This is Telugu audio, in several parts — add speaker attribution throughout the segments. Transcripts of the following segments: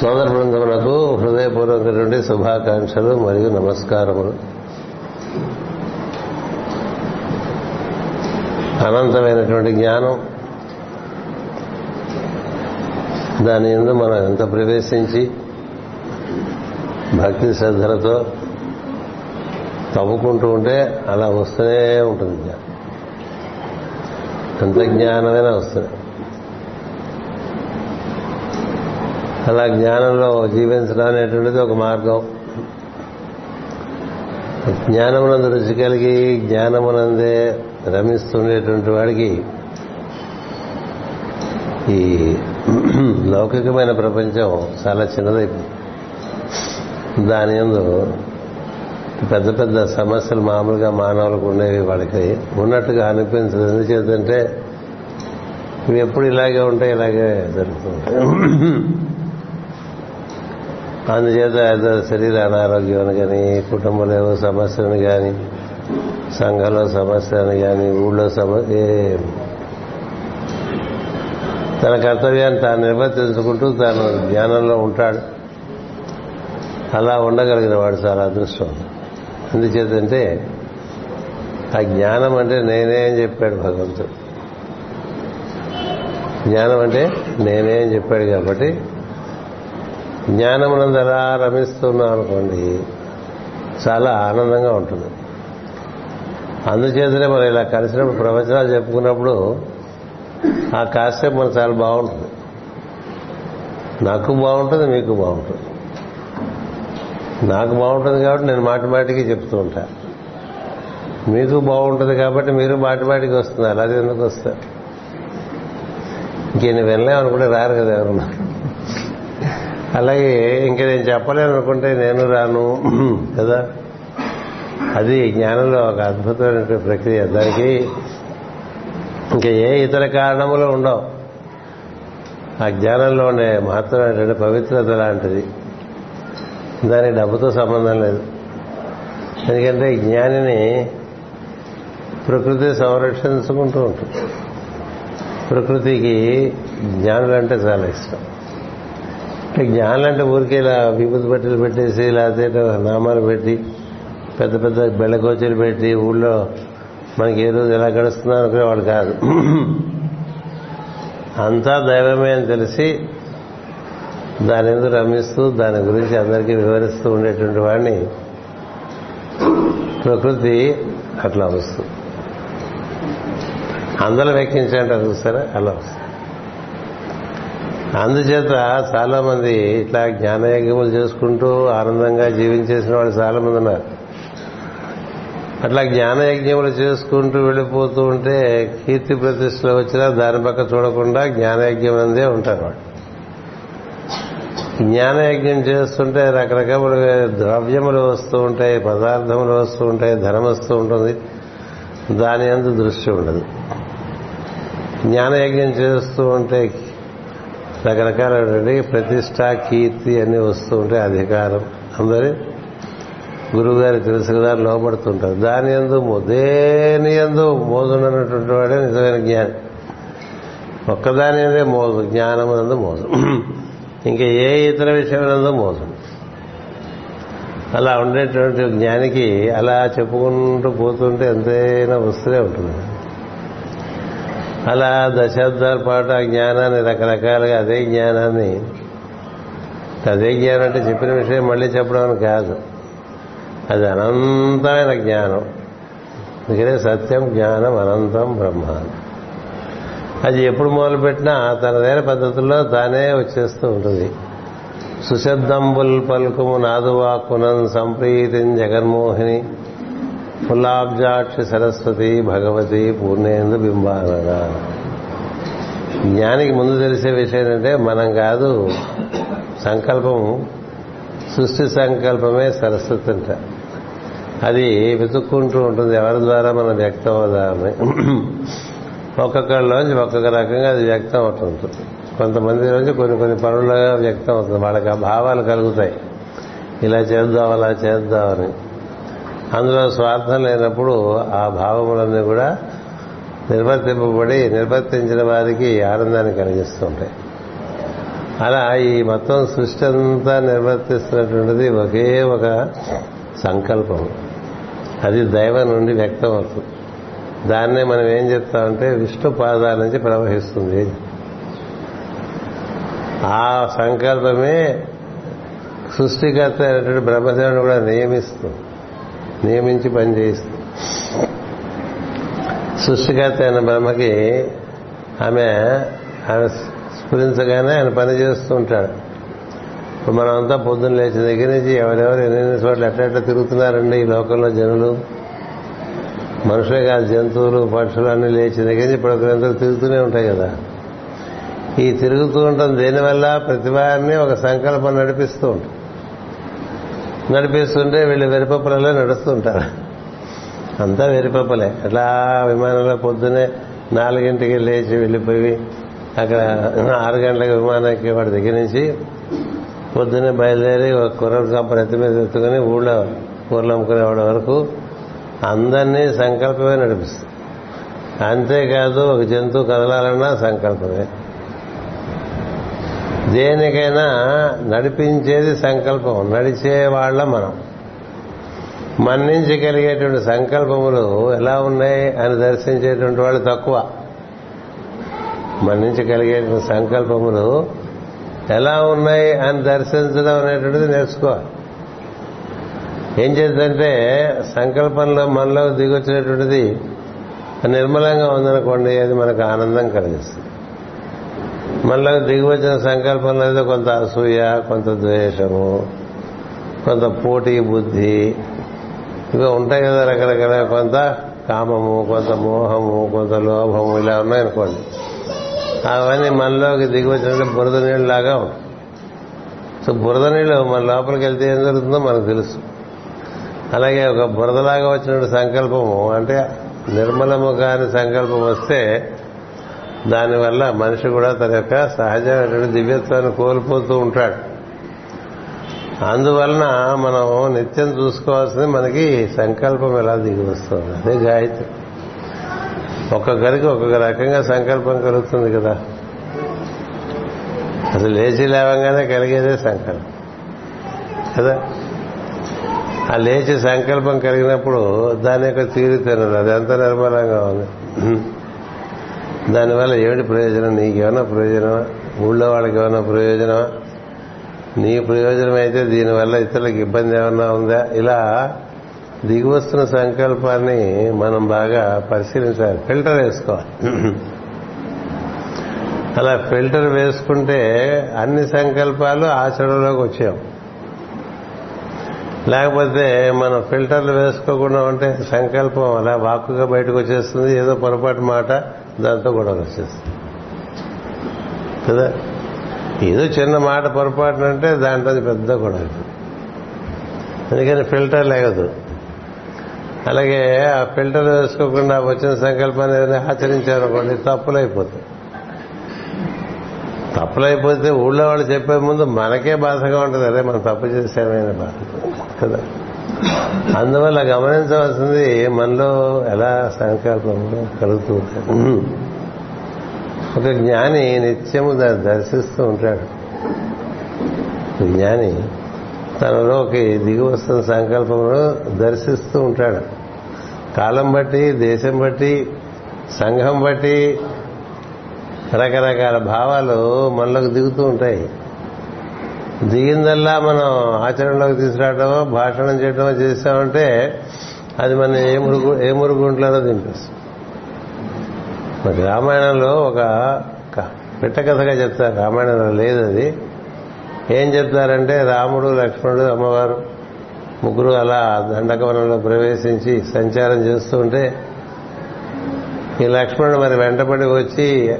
Speaker 1: సోదర బృందములకు హృదయపూర్వకటువంటి శుభాకాంక్షలు మరియు నమస్కారములు. అనంతమైనటువంటి జ్ఞానం. దాని ఎందు మనం ఎంత ప్రవేశించి భక్తి శ్రద్ధలతో తవ్వుకుంటూ ఉంటే అలా వస్తూనే ఉంటుంది జ్ఞానం. ఎంత జ్ఞానమైనా వస్తుంది. అలా జ్ఞానంలో జీవించడం అనేటువంటిది ఒక మార్గం. జ్ఞానమునందు రుచి కలిగి జ్ఞానమునందే రమిస్తుండేటువంటి వాడికి ఈ లౌకికమైన ప్రపంచం చాలా చిన్నదైపోయింది. దాని ఎందు పెద్ద పెద్ద సమస్యలు మామూలుగా మానవులకు ఉండేవి వాళ్ళకి ఉన్నట్టుగా అనిపించదు. ఎందుచేతంటే ఇవి ఎప్పుడు ఇలాగే ఉంటాయి ఇలాగే జరుగుతుంటాయి అందుచేత ఏదో శరీర అనారోగ్యం కానీ కుటుంబంలో ఏవో సమస్యలను కానీ సంఘంలో సమస్యలను కానీ ఊళ్ళో సమస్య తన కర్తవ్యాన్ని తాను నిర్వర్తించుకుంటూ తాను జ్ఞానంలో ఉంటాడు. అలా ఉండగలిగిన వాడు చాలా అదృష్టం. అందుచేతంటే ఆ జ్ఞానం అంటే నేనే అని చెప్పాడు భగవంతుడు. జ్ఞానం అంటే నేనే అని చెప్పాడు కాబట్టి జ్ఞానమునందు ఎలా రమిస్తున్నాం అనుకోండి చాలా ఆనందంగా ఉంటుంది. అందుచేతనే మనం ఇలా కలిసినప్పుడు ప్రవచనాలు చెప్పుకున్నప్పుడు ఆ కాసేపు మనకు చాలా బాగుంటుంది. నాకు బాగుంటుంది మీకు బాగుంటుంది. నాకు బాగుంటుంది కాబట్టి నేను మాటి మాటికి చెప్తూ ఉంటా. మీకు బాగుంటుంది కాబట్టి మీరు మాటి మాటికి వస్తున్నారు. అది ఎందుకు వస్తారు? ఇంకేం వినలేమనుకుంటే రారు కదా ఎవరన్నా. అలాగే ఇంక నేను చెప్పలేను అనుకుంటే నేను రాను కదా? అది జ్ఞానంలో ఒక అద్భుతమైన ప్రక్రియ. దానికి ఇంకా ఏ ఇతర కారణములు ఉండవు. ఆ జ్ఞానంలో ఉండే మహత్తరమైనటువంటి పవిత్రత లాంటిది. దానికి డబ్బుతో సంబంధం లేదు. ఎందుకంటే జ్ఞానిని ప్రకృతి సంరక్షించుకుంటూ ఉంటుంది. ప్రకృతికి జ్ఞానులంటే చాలా ఇష్టం. అంటే ఊరికే ఇలా విభూతి బట్టలు పెట్టేసి లేకపోతే నామాలు పెట్టి పెద్ద పెద్ద బెళ్ళకోచలు పెట్టి ఊళ్ళో మనకి ఏ రోజు ఎలా గడుస్తుందో అనుకునేవాడు కాదు. అంతా దైవమే అని తెలిసి దాని ఎందుకు రమిస్తూ దాని గురించి అందరికీ వివరిస్తూ ఉండేటువంటి వాడిని ప్రకృతి అట్లా వస్తుంది. అందరూ ఎక్కించాలంటారు చూస్తారా? అలా వస్తుంది. అందుచేత చాలా మంది ఇట్లా జ్ఞానయజ్ఞములు చేసుకుంటూ ఆనందంగా జీవించేసిన వాళ్ళు చాలా మంది ఉన్నారు. అట్లా జ్ఞానయజ్ఞములు చేసుకుంటూ వెళ్ళిపోతూ ఉంటే కీర్తి ప్రతిష్టలు వచ్చినా దాని పక్క చూడకుండా జ్ఞానయజ్ఞం అందే ఉంటారు వాళ్ళు. జ్ఞానయజ్ఞం చేస్తుంటే రకరకాల ద్రవ్యములు వస్తూ ఉంటాయి పదార్థములు వస్తూ ఉంటాయి ధనం వస్తూ ఉంటుంది. దాని అందు దృష్టి ఉండదు. జ్ఞానయజ్ఞం చేస్తూ ఉంటే రకరకాలైనటువంటి ప్రతిష్ట కీర్తి అన్ని వస్తూ ఉంటాయి అధికారం. అందరి గురువు గారి తెలుసు కదా లోపడుతుంటారు దాని ఎందు దేని ఎందు మోజున్నటువంటి వాడే నిజమైన జ్ఞాని. ఒక్కదాని ఎందే మోజు జ్ఞానం అందు మోజు. ఇంకా ఏ ఇతర విషయమైనందు మోజు. అలా ఉండేటువంటి జ్ఞానికి అలా చెప్పుకుంటూ పోతుంటే ఎంతైనా వస్తూనే ఉంటుంది. అలా దశాబ్దాల పాటు ఆ జ్ఞానాన్ని రకరకాలుగా అదే జ్ఞానాన్ని అదే జ్ఞానం అంటే చెప్పిన విషయం మళ్ళీ చెప్పడం అని కాదు. అది అనంతమైన జ్ఞానం. అందుకనే సత్యం జ్ఞానం అనంతం బ్రహ్మ. అది ఎప్పుడు మొదలుపెట్టినా తనదైన పద్ధతుల్లో తానే వచ్చేస్తూ ఉంటుంది. సుశబ్దంబుల్ పలుకుము నాదువాకునం సంప్రీతిని జగన్మోహిని. ఫుల్లాబ్జాక్షి సరస్వతి భగవతి పూర్ణేందు బింబానగా జ్ఞానికి ముందు తెలిసే విషయం ఏంటంటే మనం కాదు సంకల్పం సృష్టి సంకల్పమే సరస్వతి అంట. అది వెతుక్కుంటూ ఉంటుంది ఎవరి ద్వారా మనం వ్యక్తం అవుదామని ఒక్కొక్కరిలోంచి ఒక్కొక్క రకంగా అది వ్యక్తం అవుతుంది కొంతమంది నుంచి కొన్ని కొన్ని పనులుగా వ్యక్తం అవుతుంది. వాళ్ళకి ఆ భావాలు కలుగుతాయి. ఇలా చేద్దాం అలా చేద్దామని అందులో స్వార్థం లేనప్పుడు ఆ భావములన్నీ కూడా నిర్వర్తింపబడి నిర్వర్తించిన వారికి ఆనందాన్ని కలిగిస్తుంటాయి. అలా ఈ మొత్తం సృష్టి అంతా నిర్వర్తిస్తున్నటువంటిది ఒకే ఒక సంకల్పం. అది దైవం నుండి వ్యక్తం అవుతుంది. దాన్నే మనం ఏం చెప్తామంటే విష్ణు పాదాల నుంచి ప్రవహిస్తుంది. ఆ సంకల్పమే సృష్టికర్త అయినటువంటి బ్రహ్మదేవుని కూడా నియమిస్తుంది. నియమించి పనిచేయిస్తుంది సృష్టికర్త అయిన బ్రహ్మకి ఆమె ఆమె స్ఫురించగానే ఆయన పని చేస్తూ ఉంటాడు. ఇప్పుడు మనమంతా పొద్దున్న లేచిన దగ్గర నుంచి ఎవరెవరు ఎన్నెన్ని చోట్ల ఎట్లా తిరుగుతున్నారండి ఈ లోకంలో జనులు? మనుషులే కాదు జంతువులు పక్షులు అన్ని లేచిన దగ్గర నుంచి ఇప్పుడు ఒకరందరూ తిరుగుతూనే ఉంటాయి కదా. ఈ తిరుగుతూ ఉండటం దేనివల్ల? ప్రతి వారిని ఒక సంకల్పం నడిపిస్తూ ఉంటుంది. నడిపిస్తుంటే వీళ్ళు వెరిపప్పులలో నడుస్తుంటారు. అంతా వెరిపప్పలే. అట్లా విమానంలో పొద్దునే నాలుగింటికి లేచి వెళ్ళిపోయి అక్కడ ఆరు గంటలకు విమానానికి వాడి దగ్గర నుంచి పొద్దున్నే బయలుదేరి ఒక కుర్రల కంప ఎత్తి మీద ఎత్తుకుని ఊళ్ళో కూరలు అమ్ముకునేవాడి వరకు అందరినీ సంకల్పమే నడిపిస్తుంది. అంతేకాదు ఒక జంతువు కదలాలన్నా సంకల్పమే. దేనికైనా నడిపించేది సంకల్పం. నడిచేవాళ్ళ మనం. మన్నించగలిగేటువంటి సంకల్పములు ఎలా ఉన్నాయి అని దర్శించేటువంటి వాళ్ళు తక్కువ. మన్నించగలిగేటువంటి సంకల్పములు ఎలా ఉన్నాయి అని దర్శించడం అనేటువంటిది నేర్చుకోవాలి. ఏం చేద్దంటే సంకల్పంలో మనలో దిగొచ్చినటువంటిది నిర్మలంగా ఉందనుకోండి అది మనకు ఆనందం కలిగిస్తుంది. మనలో దిగివచ్చిన సంకల్పంలో ఏదో కొంత అసూయ కొంత ద్వేషము కొంత పోటీ బుద్ధి. ఇవి ఉంటాయి కదా రకరకాల కొంత కామము కొంత మోహము కొంత లోభము ఇలా ఉన్నాయనుకోండి. అవన్నీ మనలోకి దిగి వచ్చినట్టు బురద నీళ్ళు లాగా ఉంటాయి. సో బురద నీళ్ళు మన లోపలికి వెళ్తే ఏం జరుగుతుందో మనకు తెలుసు. అలాగే ఒక బురదలాగా వచ్చినటువంటి సంకల్పము అంటే నిర్మలము కాని సంకల్పం వస్తే దానివల్ల మనిషి కూడా తన యొక్క సహజమైన దివ్యత్వాన్ని కోల్పోతూ ఉంటాడు. అందువలన మనం నిత్యం చూసుకోవాల్సింది మనకి సంకల్పం ఎలా దిగి వస్తుంది? అదే గాయత్రి. ఒక్కొక్కరికి ఒక్కొక్క రకంగా సంకల్పం కలుగుతుంది కదా. అసలు లేచి లేవంగానే కలిగేదే సంకల్పం. కదా? ఆ లేచి సంకల్పం కలిగినప్పుడు దాని యొక్క తీరు తినదు అది ఎంత నిర్మలంగా ఉంది. దానివల్ల ఏమిటి ప్రయోజనం? నీకేమైనా ప్రయోజనమా? ఊళ్ళో వాళ్ళకి ఏమైనా ప్రయోజనమా? నీ ప్రయోజనం అయితే దీనివల్ల ఇతరులకు ఇబ్బంది ఏమన్నా ఉందా? ఇలా దిగివస్తున్న సంకల్పాన్ని మనం బాగా పరిశీలించాలి. ఫిల్టర్ వేసుకోవాలి. అలా ఫిల్టర్ వేసుకుంటే అన్ని సంకల్పాలు ఆచరణలోకి వచ్చాం లేకపోతే మనం ఫిల్టర్లు వేసుకోకుండా ఉంటే సంకల్పం అలా వాక్కుగా బయటకు వచ్చేస్తుంది. ఏదో పొరపాటు మాట దాంతో కూడా వచ్చేస్తుంది. కదా? ఏదో చిన్న మాట పొరపాటు అంటే దాంట్లో పెద్ద గొడవ. అందుకని ఫిల్టర్ లేగదు. అలాగే ఆ ఫిల్టర్ వేసుకోకుండా వచ్చిన సంకల్పాన్ని ఏదైనా ఆచరించారనుకోండి తప్పులైపోతాయి. తప్పులైపోతే ఊళ్ళో వాళ్ళు చెప్పే ముందు మనకే బాధగా ఉంటుంది. అదే మనం తప్పు చేసేమైనా బాధ. కదా? అందువల్ల గమనించవలసింది మనలో ఎలా సంకల్పము కలుగుతూ ఉంటాయి. ఒక జ్ఞాని నిత్యము దాన్ని దర్శిస్తూ ఉంటాడు. జ్ఞాని తనలోకి దిగి వస్తున్న సంకల్పమును దర్శిస్తూ ఉంటాడు. కాలం బట్టి దేశం బట్టి సంఘం బట్టి రకరకాల భావాలు మనలోకి దిగుతూ ఉంటాయి. దిగిందల్లా మనం ఆచరణలోకి తీసుకురావడమో భాషణం చేయడమో చేసామంటే అది మన ఏ మురుగు ఏ మురుగుంట్లోనో దింపేస్తుంది. మరి రామాయణంలో ఒక పిట్ట కథగా చెప్తారు. రామాయణంలో లేదు అది. ఏం చెప్తారంటే రాముడు లక్ష్మణుడు అమ్మవారు ముగ్గురు అలా దండకవనంలో ప్రవేశించి సంచారం చేస్తూ ఉంటే ఈ లక్ష్మణుడు మరి వెంటబడి వచ్చి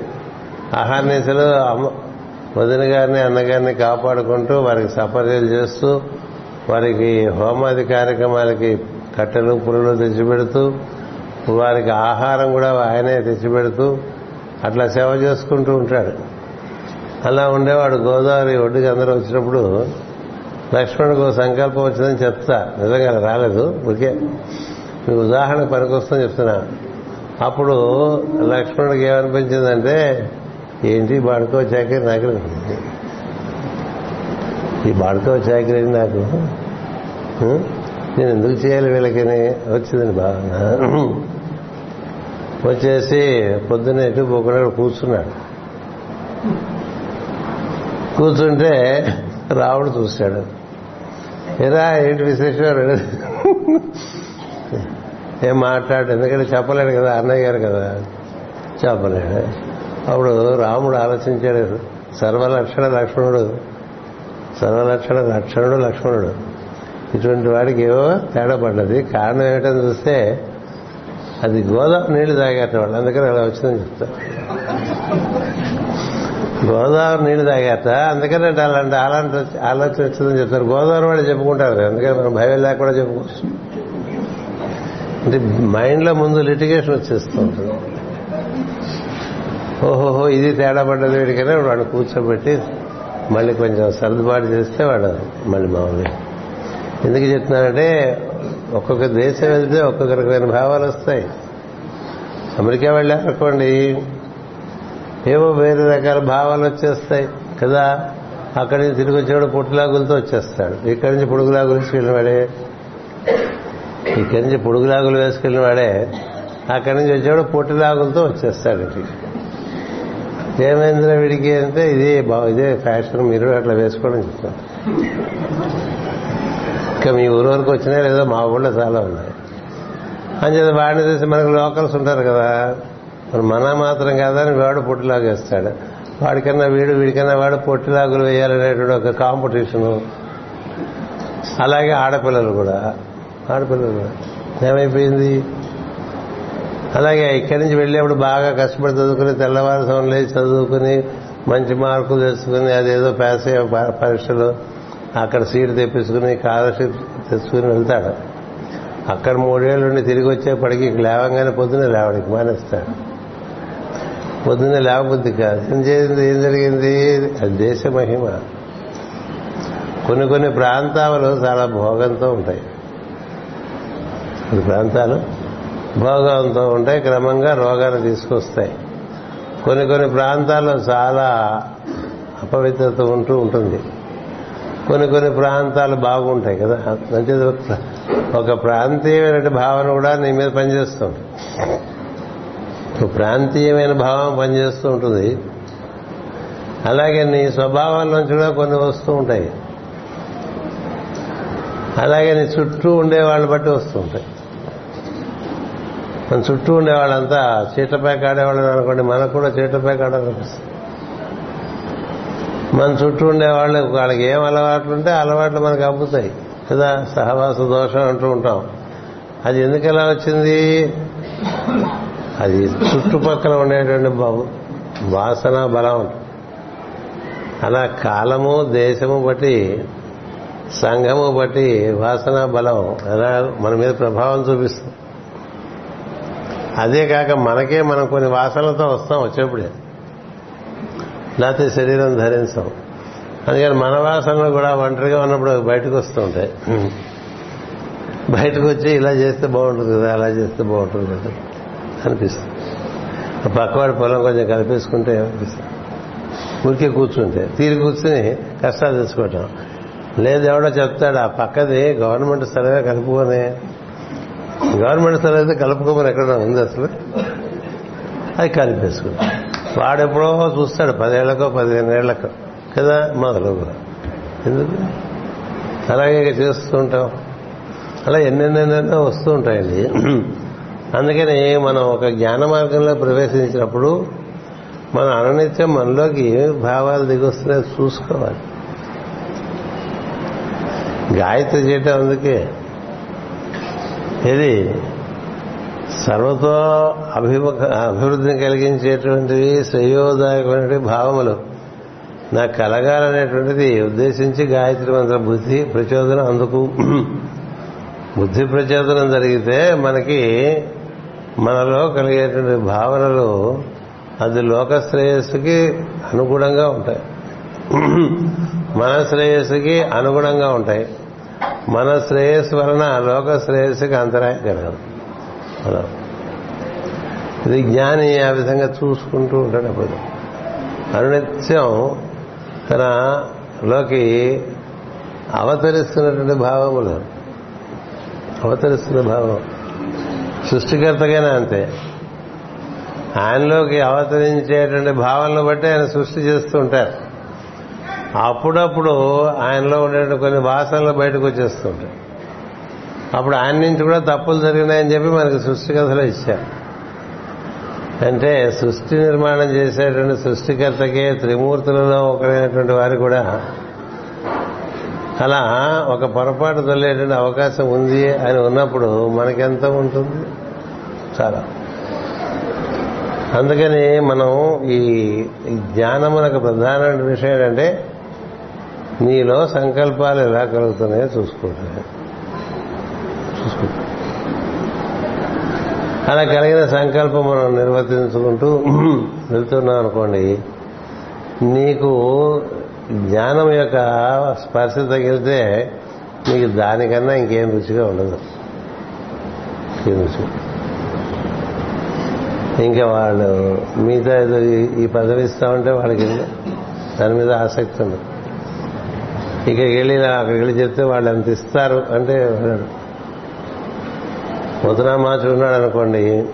Speaker 1: అహర్నిశలు అమ్మ వదిన గారిని అన్నగారిని కాపాడుకుంటూ వారికి సపర్యలు చేస్తూ వారికి హోమాది కార్యక్రమాలకి కట్టెలు పురులు తెచ్చిపెడుతూ వారికి ఆహారం కూడా ఆయనే తెచ్చిపెడుతూ అట్లా సేవ చేసుకుంటూ ఉంటాడు. అలా ఉండేవాడు గోదావరి ఒడ్డుకి అందరూ వచ్చినప్పుడు లక్ష్మణుడికి ఒక సంకల్పం వచ్చిందని చెప్తా. నిజంగా రాలేదు ఓకే మీ ఉదాహరణ పనికొస్తుందని చెప్తున్నా. అప్పుడు లక్ష్మణుడికి ఏమనిపించిందంటే ఏంటి వాడుకోవచ్చాక నాకు? ఈ బాడుకో చాకరీ నాకు? నేను ఎందుకు చేయాలి వీళ్ళకని? వచ్చిందండి బాగా వచ్చేసి పొద్దున్న ఎటు పోకుండా కూర్చున్నాడు. కూర్చుంటే రావుడు చూశాడు. ఎరా ఏంటి విశేషం? ఏం మాట్లాడు? ఎందుకంటే చెప్పలేడు కదా అన్నయ్య గారు కదా. చెప్పలేడు. అప్పుడు రాముడు ఆలోచించాడు సర్వలక్షణ లక్ష్మణుడు సర్వలక్షణ లక్షణుడు లక్ష్మణుడు. ఇటువంటి వాడికి ఏవో తేడా పడ్డది. కారణం ఏమిటని చూస్తే అది గోదావరి నీళ్ళు తాగేట వాళ్ళు. అందుకని అలా వచ్చిందని చెప్తారు గోదావరి నీళ్ళు తాగారట. అందుకని అంటే అలాంటి అలాంటి ఆలోచన వచ్చిందని చెప్తారు. గోదావరి వాళ్ళు చెప్పుకుంటారు. అందుకని మనం భయం లేకుండా చెప్పుకోవచ్చు. అంటే మైండ్లో ముందు లిటిగేషన్ వచ్చేస్తూ ఉంటుంది. ఓహోహో ఇది తేడా పడ్డది వీడికనే వాడు కూర్చోబెట్టి మళ్ళీ కొంచెం సర్దుబాటు చేస్తే వాడు మళ్ళీ మామూలు ఎందుకు చెప్తున్నానంటే ఒక్కొక్క దేశం వెళ్తే ఒక్కొక్క రకమైన భావాలు వస్తాయి. అమెరికా వెళ్ళారనుకోండి ఏవో వేరే రకాల భావాలు వచ్చేస్తాయి. కదా అక్కడి నుంచి తిరిగి వచ్చేవాడు పుట్టులాగులతో వచ్చేస్తాడు. ఇక్కడి నుంచి పొడుగులాగులు వేసుకెళ్ళిన వాడే ఇక్కడి నుంచి పొడుగులాగులు వేసుకెళ్ళిన వాడే అక్కడి నుంచి వచ్చేవాడు పొట్టిలాగులతో వచ్చేస్తాడు. ఇంటికి ఏమైందిరా వీడికి అంటే ఇదే బా- ఇదే ఫ్యాషన్ మీరు అట్లా వేసుకోవడం చెప్తాను ఇంకా మీ ఊరు వరకు వచ్చినా లేదో మా ఊళ్ళో చాలా ఉన్నాయి. అంచేత వాడిని చూసి మనకు లోకల్స్ ఉంటారు కదా మరి మన మాత్రం కాదని వాడు పొట్టిలాగేస్తాడు. వాడికన్నా వీడు వీడికన్నా వాడు పొట్టిలాగులు వేయాలనేటువంటి ఒక కాంపిటీషను అలాగే ఆడపిల్లలు కూడా. ఆడపిల్లలు ఏమైపోయింది? అలాగే ఇక్కడి నుంచి వెళ్ళేప్పుడు బాగా కష్టపడి చదువుకుని తెల్లవారుసం లేచి చదువుకుని మంచి మార్కులు తెచ్చుకుని అదేదో పాస్ అయ్యే పరీక్షలు అక్కడ సీట్ తెప్పించుకుని స్కాలర్షిప్ తెచ్చుకుని వెళ్తాడు. అక్కడ మూడేళ్ళు ఉండి తిరిగి వచ్చేప్పటికి లేవంగానే పొద్దున్నే లేవడానికి మానేస్తాడు. పొద్దున్నే లేవబుద్ధి కాదు. ఏం చేసింది? ఏం జరిగింది? అది దేశ మహిమ. కొన్ని కొన్ని ప్రాంతాలు చాలా భోగంతో ఉంటాయి. కొన్ని ప్రాంతాలు భోగంతో ఉంటాయి క్రమంగా రోగాన్ని తీసుకొస్తాయి. కొన్ని కొన్ని ప్రాంతాల్లో చాలా అపవిత్రత ఉంటూ ఉంటుంది. కొన్ని కొన్ని ప్రాంతాలు బాగుంటాయి కదా. అంటే ఒక ప్రాంతీయమైన భావన కూడా నీ మీద పనిచేస్తూ ఉంటుంది. ప్రాంతీయమైన భావం పనిచేస్తూ ఉంటుంది. అలాగే నీ స్వభావం నుంచి కూడా కొన్ని వస్తూ ఉంటాయి. అలాగే నీ చుట్టూ ఉండే వాళ్ళు బట్టి వస్తూ ఉంటాయి. మన చుట్టూ ఉండే వాళ్ళంతా చీటపై కాడేవాళ్ళని అనుకోండి మనకు కూడా చీటపై కాడాలనిపిస్తుంది మన చుట్టూ ఉండే వాళ్ళు వాళ్ళకి ఏం అలవాట్లు ఉంటే అలవాట్లు మనకు అబ్బుతాయి. కదా సహవాస దోషం అంటూ ఉంటాం. అది ఎందుకు ఎలా వచ్చింది? అది చుట్టుపక్కల ఉండేటువంటి వాసన బలం. అలా కాలము దేశము బట్టి సంఘము బట్టి వాసన బలం ఎలా మన మీద ప్రభావం చూపిస్తుంది. అదే కాక మనకే మనం కొన్ని వాసనలతో వస్తాం వచ్చేప్పుడే. లేకపోతే శరీరం ధరించాం. అందుకని మన వాసనలు కూడా ఒంటరిగా ఉన్నప్పుడు బయటకు వస్తూ ఉంటాయి బయటకు వచ్చి ఇలా చేస్తే బాగుంటుంది కదా అలా చేస్తే బాగుంటుంది కదా అనిపిస్తుంది. పక్కవాడి పొలం కొంచెం కలిపేసుకుంటే అనిపిస్తుంది. ఊరికే కూర్చుంటే తీరి కూర్చుని కష్టాలు తెచ్చుకోవటం లేదు ఎవడో చెప్తాడు ఆ పక్కది గవర్నమెంట్ స్థలమే కలుపుకొని గవర్నమెంట్ స్థలం అయితే కలుపుకోమని ఎక్కడ ఉంది అసలు. అది కలిపేసుకుంటాం వాడెప్పుడో చూస్తాడు పదేళ్ళకో పదిహేనేళ్ళకో. కదా మొదలు ఎందుకు? అలాగే ఇక చేస్తూ ఉంటాం. అలా ఎన్నెన్నెన్నెన్నో వస్తూ ఉంటాయండి. అందుకని మనం ఒక జ్ఞాన మార్గంలో ప్రవేశించినప్పుడు మన అననిత్యం మనలోకి భావాలు దిగొస్తున్నాయో చూసుకోవాలి. గాయత్రి చేయటం అందుకే. ఇది సర్వతో అభిముఖ అభివృద్ధిని కలిగించేటువంటివి శ్రేయోదాయకమైనటువంటి భావములు. నాకు కలగాలనేటువంటిది ఉద్దేశించి గాయత్రి మంత్ర బుద్ధి ప్రచోదనం అందుకు. బుద్ధి ప్రచోదనం జరిగితే మనకి మనలో కలిగేటువంటి భావనలు అది లోక శ్రేయస్సుకి అనుగుణంగా ఉంటాయి. మన శ్రేయస్సుకి అనుగుణంగా ఉంటాయి. మన శ్రేయస్సు వలన లోక శ్రేయస్సుకి అంతరాయం కలగదు. ఇది జ్ఞాని ఆ విధంగా చూసుకుంటూ ఉంటాడు అప్పుడు. అనునిత్యం తనలోకి అవతరిస్తున్నటువంటి భావములు అవతరిస్తున్న భావం. సృష్టికర్తగానే అంతే. ఆయనలోకి అవతరించేటువంటి భావాలను బట్టి ఆయన సృష్టి చేస్తూ ఉంటారు. అప్పుడప్పుడు ఆయనలో ఉండే కొన్ని వాసనలు బయటకు వచ్చేస్తుంటాయి. అప్పుడు ఆయన నుంచి కూడా తప్పులు జరిగినాయని చెప్పి మనకి సృష్టి కథలు ఇచ్చారు. అంటే సృష్టి నిర్మాణం చేసేటువంటి సృష్టికర్తకే త్రిమూర్తులలో ఒకరైనటువంటి వారు కూడా అలా ఒక పొరపాటు తొలేటువంటి అవకాశం ఉంది అని ఉన్నప్పుడు మనకెంత ఉంటుంది? చాలా. అందుకని మనం ఈ జ్ఞానమునకు ప్రధానమైన విషయం ఏంటంటే నీలో సంకల్పాలు ఎలా కలుగుతున్నాయో చూసుకుంటాయి అలా కలిగిన సంకల్పం మనం నిర్వర్తించుకుంటూ వెళ్తున్నాం అనుకోండి నీకు జ్ఞానం యొక్క స్పర్శ తగిలితే నీకు దానికన్నా ఇంకేం రుచిగా ఉండదు. ఇంకేం రుచి ఇంకా వాళ్ళు మిగతా ఏదో ఈ పదవి ఇస్తామంటే వాళ్ళకి దాని మీద ఆసక్తి ఉండదు. ఇక్కడికి వెళ్ళి అక్కడికి వెళ్ళి చెప్తే వాళ్ళు ఎంత ఇస్తారు అంటే వెళ్ళడు ముద్రామాచుడు ఉన్నాడు అనుకోండి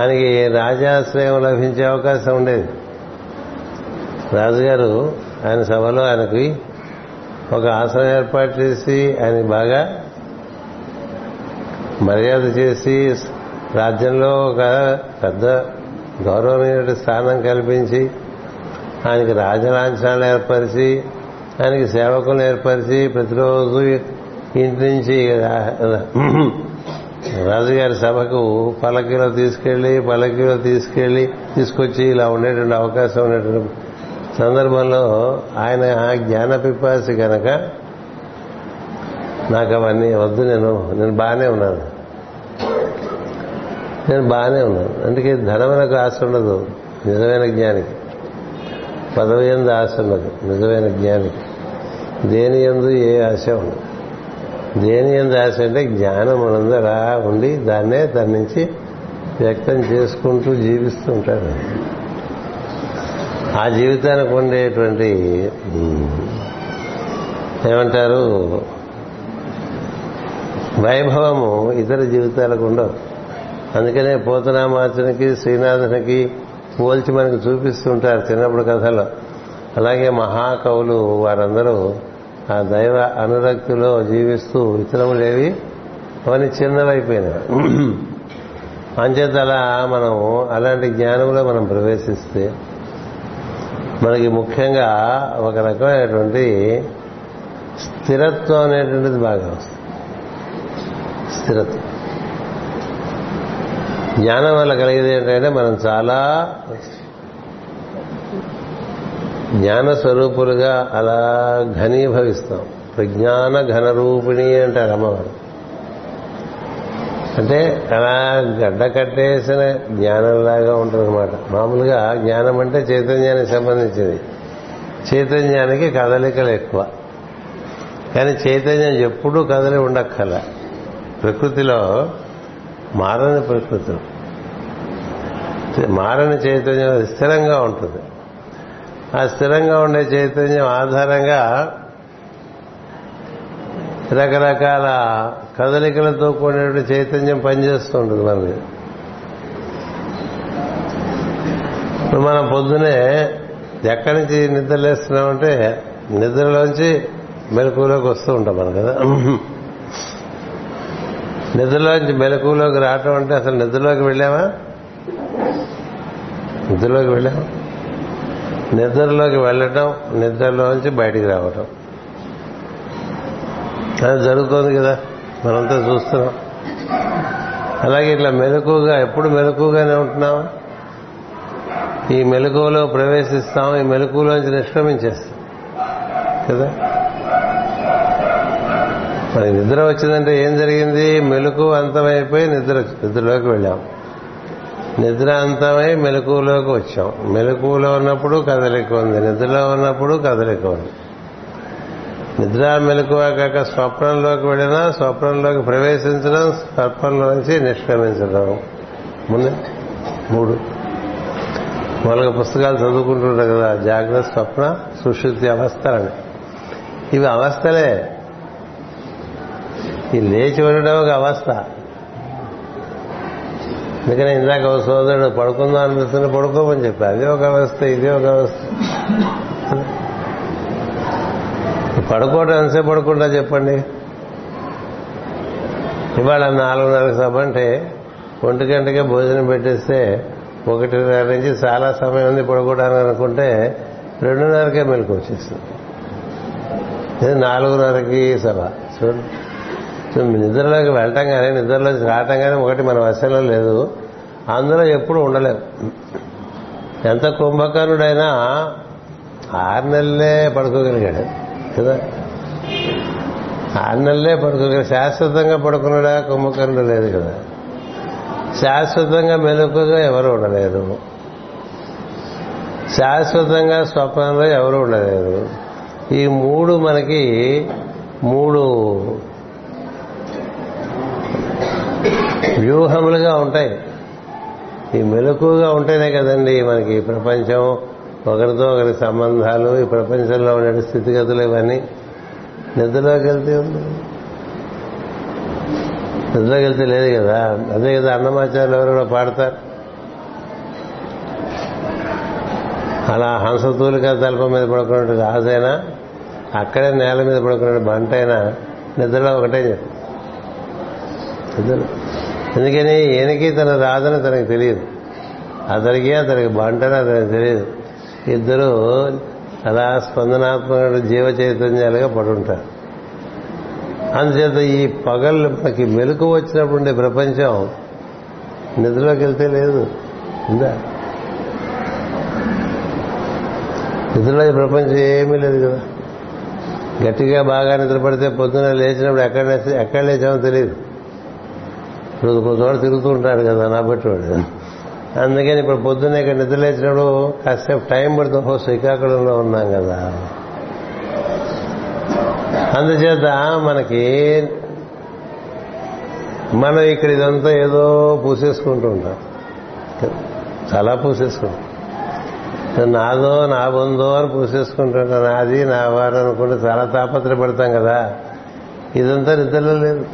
Speaker 1: ఆయనకి రాజాశ్రయం లభించే అవకాశం ఉండేది. రాజుగారు ఆయన సభలో ఆయనకి ఒక ఆసనం ఏర్పాటు చేసి ఆయన బాగా మర్యాద చేసి రాజ్యంలో ఒక పెద్ద గౌరవమైన స్థానం కల్పించి ఆయనకి రాజలాంఛనాలు ఏర్పరిచి ఆయనకి సేవకులను ఏర్పరిచి ప్రతిరోజు ఇంటి నుంచి రాజుగారి సభకు పలకీలో తీసుకెళ్ళి పలకీలో తీసుకెళ్ళి తీసుకొచ్చి ఇలా ఉండేటువంటి అవకాశం ఉండేటువంటి సందర్భంలో ఆయన జ్ఞాన పిపాసి కనుక నాకు అవన్నీ వద్దు నేను నేను బాగానే ఉన్నాను. నేను బాగానే ఉన్నాను. అందుకే ధనమునకు ఆశ ఉండదు. నిజమైన జ్ఞానికి. పదవి ఎందు ఆశ ఉండదు. నిజమైన జ్ఞానికి. దేని ఎందు ఏ ఆశ ఉండదు. దేని ఎందు ఆశ అంటే జ్ఞానం మనందు అలా ఉండి దాన్నే దాని నుంచి వ్యక్తం చేసుకుంటూ జీవిస్తూ ఉంటాడు. ఆ జీవితానికి ఉండేటువంటి ఏమంటారు వైభవము ఇతర జీవితాలకు ఉండవు. అందుకనే పోతనామాచనకి శ్రీనాథునికి పోల్చి మనకు చూపిస్తూ ఉంటారు చిన్నప్పుడు కథలో. అలాగే మహాకవులు వారందరూ ఆ దైవ అనురక్తిలో జీవిస్తూ ఇతరములేవి అవన్నీ చిన్నవైపోయినాయి అంచేత అలా మనం అలాంటి జ్ఞానంలో మనం ప్రవేశిస్తే మనకి ముఖ్యంగా ఒక రకమైనటువంటి స్థిరత్వం అనేటువంటిది బాగా వస్తుంది. స్థిరత్వం. జ్ఞానం వల్ల కలిగేది ఏంటంటే మనం చాలా జ్ఞాన స్వరూపులుగా అలా ఘనీభవిస్తాం. ప్రజ్ఞాన ఘనరూపిణి అంటారు అమ్మవారు. అంటే అలా గడ్డ కట్టేసిన జ్ఞానంలాగా ఉంటుందన్నమాట. మామూలుగా జ్ఞానం అంటే చైతన్యానికి సంబంధించింది. చైతన్యానికి కదలికలు ఎక్కువ. కానీ చైతన్యం ఎప్పుడూ కదలి ఉండక్కల ప్రకృతిలో మారని ప్రకృతి. మారని చైతన్యం స్థిరంగా ఉంటుంది. ఆ స్థిరంగా ఉండే చైతన్యం ఆధారంగా రకరకాల కదలికలతో కూడినటువంటి చైతన్యం పనిచేస్తూ ఉంటుంది మనకి ఇప్పుడు మనం పొద్దునే ఎక్కడి నుంచి నిద్రలేస్తున్నామంటే నిద్రలోంచి మెలకువలోకి వస్తూ ఉంటాం మనం కదా. నిద్రలోంచి మెలకువలోకి రావటం అంటే అసలు నిద్రలోకి వెళ్ళామా? నిద్రలోకి వెళ్ళామా? నిద్రలోకి వెళ్ళటం నిద్రలోంచి బయటికి రావటం. అది జరుగుతోంది కదా మనంతా చూస్తున్నాం. అలాగే ఇట్లా మెలకుగా ఎప్పుడు మెలకుగానే ఉంటున్నాం? ఈ మెలకువలో ప్రవేశిస్తాం ఈ మెలకువలోంచి నిష్క్రమించేస్తాం. కదా? మరి నిద్ర వచ్చిందంటే ఏం జరిగింది? మెలకు అంతమైపోయి నిద్ర నిద్రలోకి వెళ్ళాం. నిద్ర అంతమై మెలకువలోకి వచ్చాం. మెలకువలో ఉన్నప్పుడు కదలిక ఉంది. నిద్రలో ఉన్నప్పుడు కదలిక ఉంది. నిద్ర మెలకువ కాక స్వప్నంలోకి వెళ్ళినా స్వప్నంలోకి ప్రవేశించడం స్వప్నంలోంచి నిష్క్రమించడం. ముందు మూడు. మొదలుగా పుస్తకాలు చదువుకుంటుంటారు కదా జాగ్రత్త స్వప్న సుశుద్ధి అవస్థ అని. ఇవి అవస్థలే. ఈ లేచి ఉండడం ఒక అవస్థ. ఎందుకంటే ఇందాక ఒక సోదరుడు పడుకుందాం అనిపిస్తుంది పడుకోమని చెప్పి. అది ఒక అవస్థ ఇది ఒక అవస్థ. పడుకోవడం ఎంతసేపు పడుకుంటా చెప్పండి? ఇవాళ నాలుగున్నర సభ అంటే ఒంటి గంటకే భోజనం పెట్టేస్తే ఒకటిన్నర నుంచి చాలా సమయం ఉంది పడుకోవడానికి అనుకుంటే రెండున్నరకే మెలకు వచ్చేస్తుంది. ఇది నాలుగున్నరకి సభ. చూడండి. నిద్రలోకి వెళ్ళటం కానీ నిద్రలోకి రావటం కానీ ఒకటి మన వశంలో లేదు. అందులో ఎప్పుడు ఉండలేము ఎంత కుంభకర్ణుడైనా ఆరు నెలలే పడుకోగలిగాడు కదా? ఆరు నెలలే పడుకోగలి శాశ్వతంగా పడుకున్నాడా? కుంభకర్ణుడు లేదు కదా? శాశ్వతంగా మెలకుగా ఎవరు ఉండలేరు శాశ్వతంగా స్వప్నంలో ఎవరు ఉండలేరు ఈ మూడు మనకి మూడు వ్యూహములుగా ఉంటాయి. ఈ మెలకుగా ఉంటేనే కదండి మనకి ఈ ప్రపంచం ఒకరితో ఒకరి సంబంధాలు ఈ ప్రపంచంలో ఉండే స్థితిగతులు ఇవన్నీ. నిద్రలోకి వెళ్తే ఉంది. నిద్రలోకి వెళ్తే లేదు కదా. అదే కదా అన్నమాచార్యులు ఎవరు కూడా పాడతారు. అలా హంసతూలిక తలప మీద పడుకున్నట్టు రాజైనా అక్కడే నేల మీద పడుకున్నట్టు బంటైనా నిద్రలో ఒకటే చెప్పి. నిద్రలో. ఎందుకని ఈయనకి తన రాదని తనకు తెలియదు. అతనికి అతనికి బంటని అతనికి తెలియదు. ఇద్దరు అలా స్పందనాత్మక జీవ చైతన్యాలుగా పడుంటారు. అందుచేత ఈ పగళ్ళు మనకి మెలకు వచ్చినప్పుడు ఉండే ప్రపంచం నిద్రలోకి వెళ్తే లేదు. ఉందా? నిద్రలో ప్రపంచం ఏమీ లేదు కదా. గట్టిగా బాగా నిద్రపడితే పొద్దున లేచినప్పుడు ఎక్కడ ఎక్కడ లేచామో తెలియదు. ఇప్పుడు కొంతవాడు తిరుగుతూ ఉంటాడు కదా నా బట్టి వాడు అందుకని ఇప్పుడు పొద్దున్నే ఇక్కడ నిద్రలేచినప్పుడు కాసేపు టైం పడుతుంది ఓ శ్రీకాకుళంలో ఉన్నాం కదా. అందుచేత మనకి మనం ఇక్కడ ఇదంతా ఏదో పూసేసుకుంటూ ఉంటాం. చాలా పూసేసుకుంటాం. నాదో నా బందో అని పూసేసుకుంటుంటా నాది నా వారు అనుకుంటే చాలా తాపత్రపడతాం కదా. ఇదంతా నిద్రలో లేదు.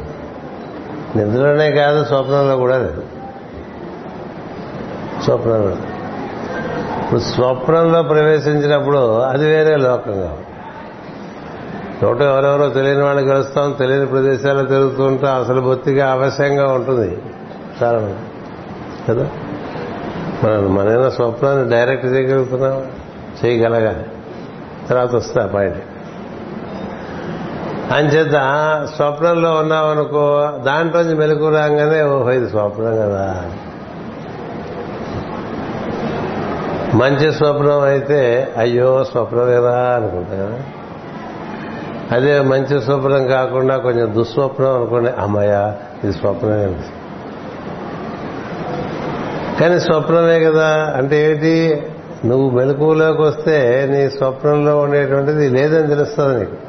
Speaker 1: నిద్రలోనే కాదు స్వప్నంలో కూడా లేదు. స్వప్నంలో. ఇప్పుడు స్వప్నంలో ప్రవేశించినప్పుడు అది వేరే లోకంగా. చోట ఎవరెవరో తెలియని వాళ్ళు కలుస్తాం తెలియని ప్రదేశాల్లో తిరుగుతూ ఉంటాం అసలు బొత్తిగా అవశ్యంగా ఉంటుంది. చాలా కదా? మనం మనైనా స్వప్నాన్ని డైరెక్ట్ చేయగలుగుతున్నాం చేయగలగాలి. తర్వాత వస్తా పాయింట్. అంచేత స్వప్నంలో ఉన్నామనుకో దాంట్లోంచి మెలకు రాగానే ఓహో ఇది స్వప్నం కదా. మంచి స్వప్నం అయితే అయ్యో స్వప్నమేనా అనుకుంటా అదే మంచి స్వప్నం కాకుండా కొంచెం దుస్వప్నం అనుకోండి అమ్మయ్య ఇది స్వప్నమే కానీ స్వప్నమే కదా అంటే ఏంటి? నువ్వు మెలకువలోకి వస్తే నీ స్వప్నంలో ఉండేటువంటిది లేదని తెలుస్తుంది నీకు.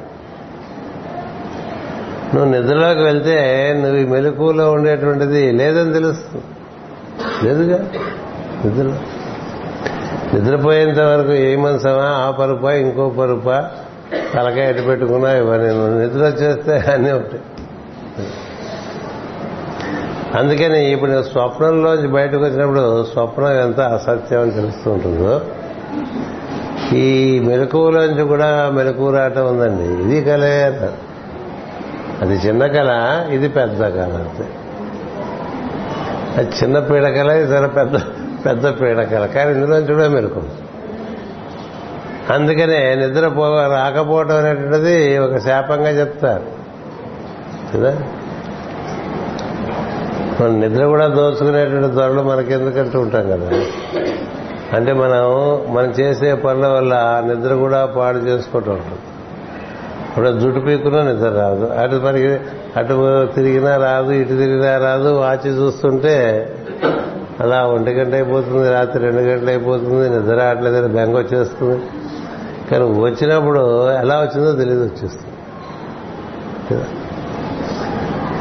Speaker 1: నువ్వు నిద్రలోకి వెళ్తే నువ్వు ఈ మెలకువలో ఉండేటువంటిది లేదని తెలుస్తుంది లేదుగా? నిద్ర. నిద్రపోయేంత వరకు ఏ మనసమా? ఆ పరుపా ఇంకో పరుపా? తలకాయ ఎటు పెట్టుకున్నా ఇవన్నీ నువ్వు నిద్ర వచ్చేస్తే అన్నీ ఉంటాయి అందుకని ఇప్పుడు స్వప్నంలోంచి బయటకు వచ్చినప్పుడు స్వప్నం ఎంత అసత్యం అని తెలుస్తూ ఉంటుందో. ఈ మెలకువలోంచి కూడా మెలకువ రావటం ఉందండి. ఇది కలే అది చిన్న కళ ఇది పెద్ద కళ అంతే. అది చిన్న పీడకల ఇది చాలా పెద్ద పెద్ద పీడకల కానీ ఇందులో చూడ మెలకు అందుకనే నిద్రపో రాకపోవడం అనేటువంటిది ఒక శాపంగా చెప్తారు. కదా? మన నిద్ర కూడా దోచుకునేటువంటి ధరలు మనకెందుకంటూ ఉంటాం కదా? అంటే మనం మనం చేసే పనుల వల్ల నిద్ర కూడా పాడు చేసుకుంటూ ఉంటాం. ఇప్పుడు జుట్టు పీక్కున్నా నిద్ర రాదు. అటు మరి అటు తిరిగినా రాదు ఇటు తిరిగినా రాదు. వాచి చూస్తుంటే అలా ఒంటి గంట అయిపోతుంది రాత్రి రెండు గంటలు అయిపోతుంది నిద్ర రావట్లేదని బెంగ వచ్చేస్తుంది. కానీ వచ్చినప్పుడు ఎలా వచ్చిందో తెలియదు వచ్చేస్తుంది.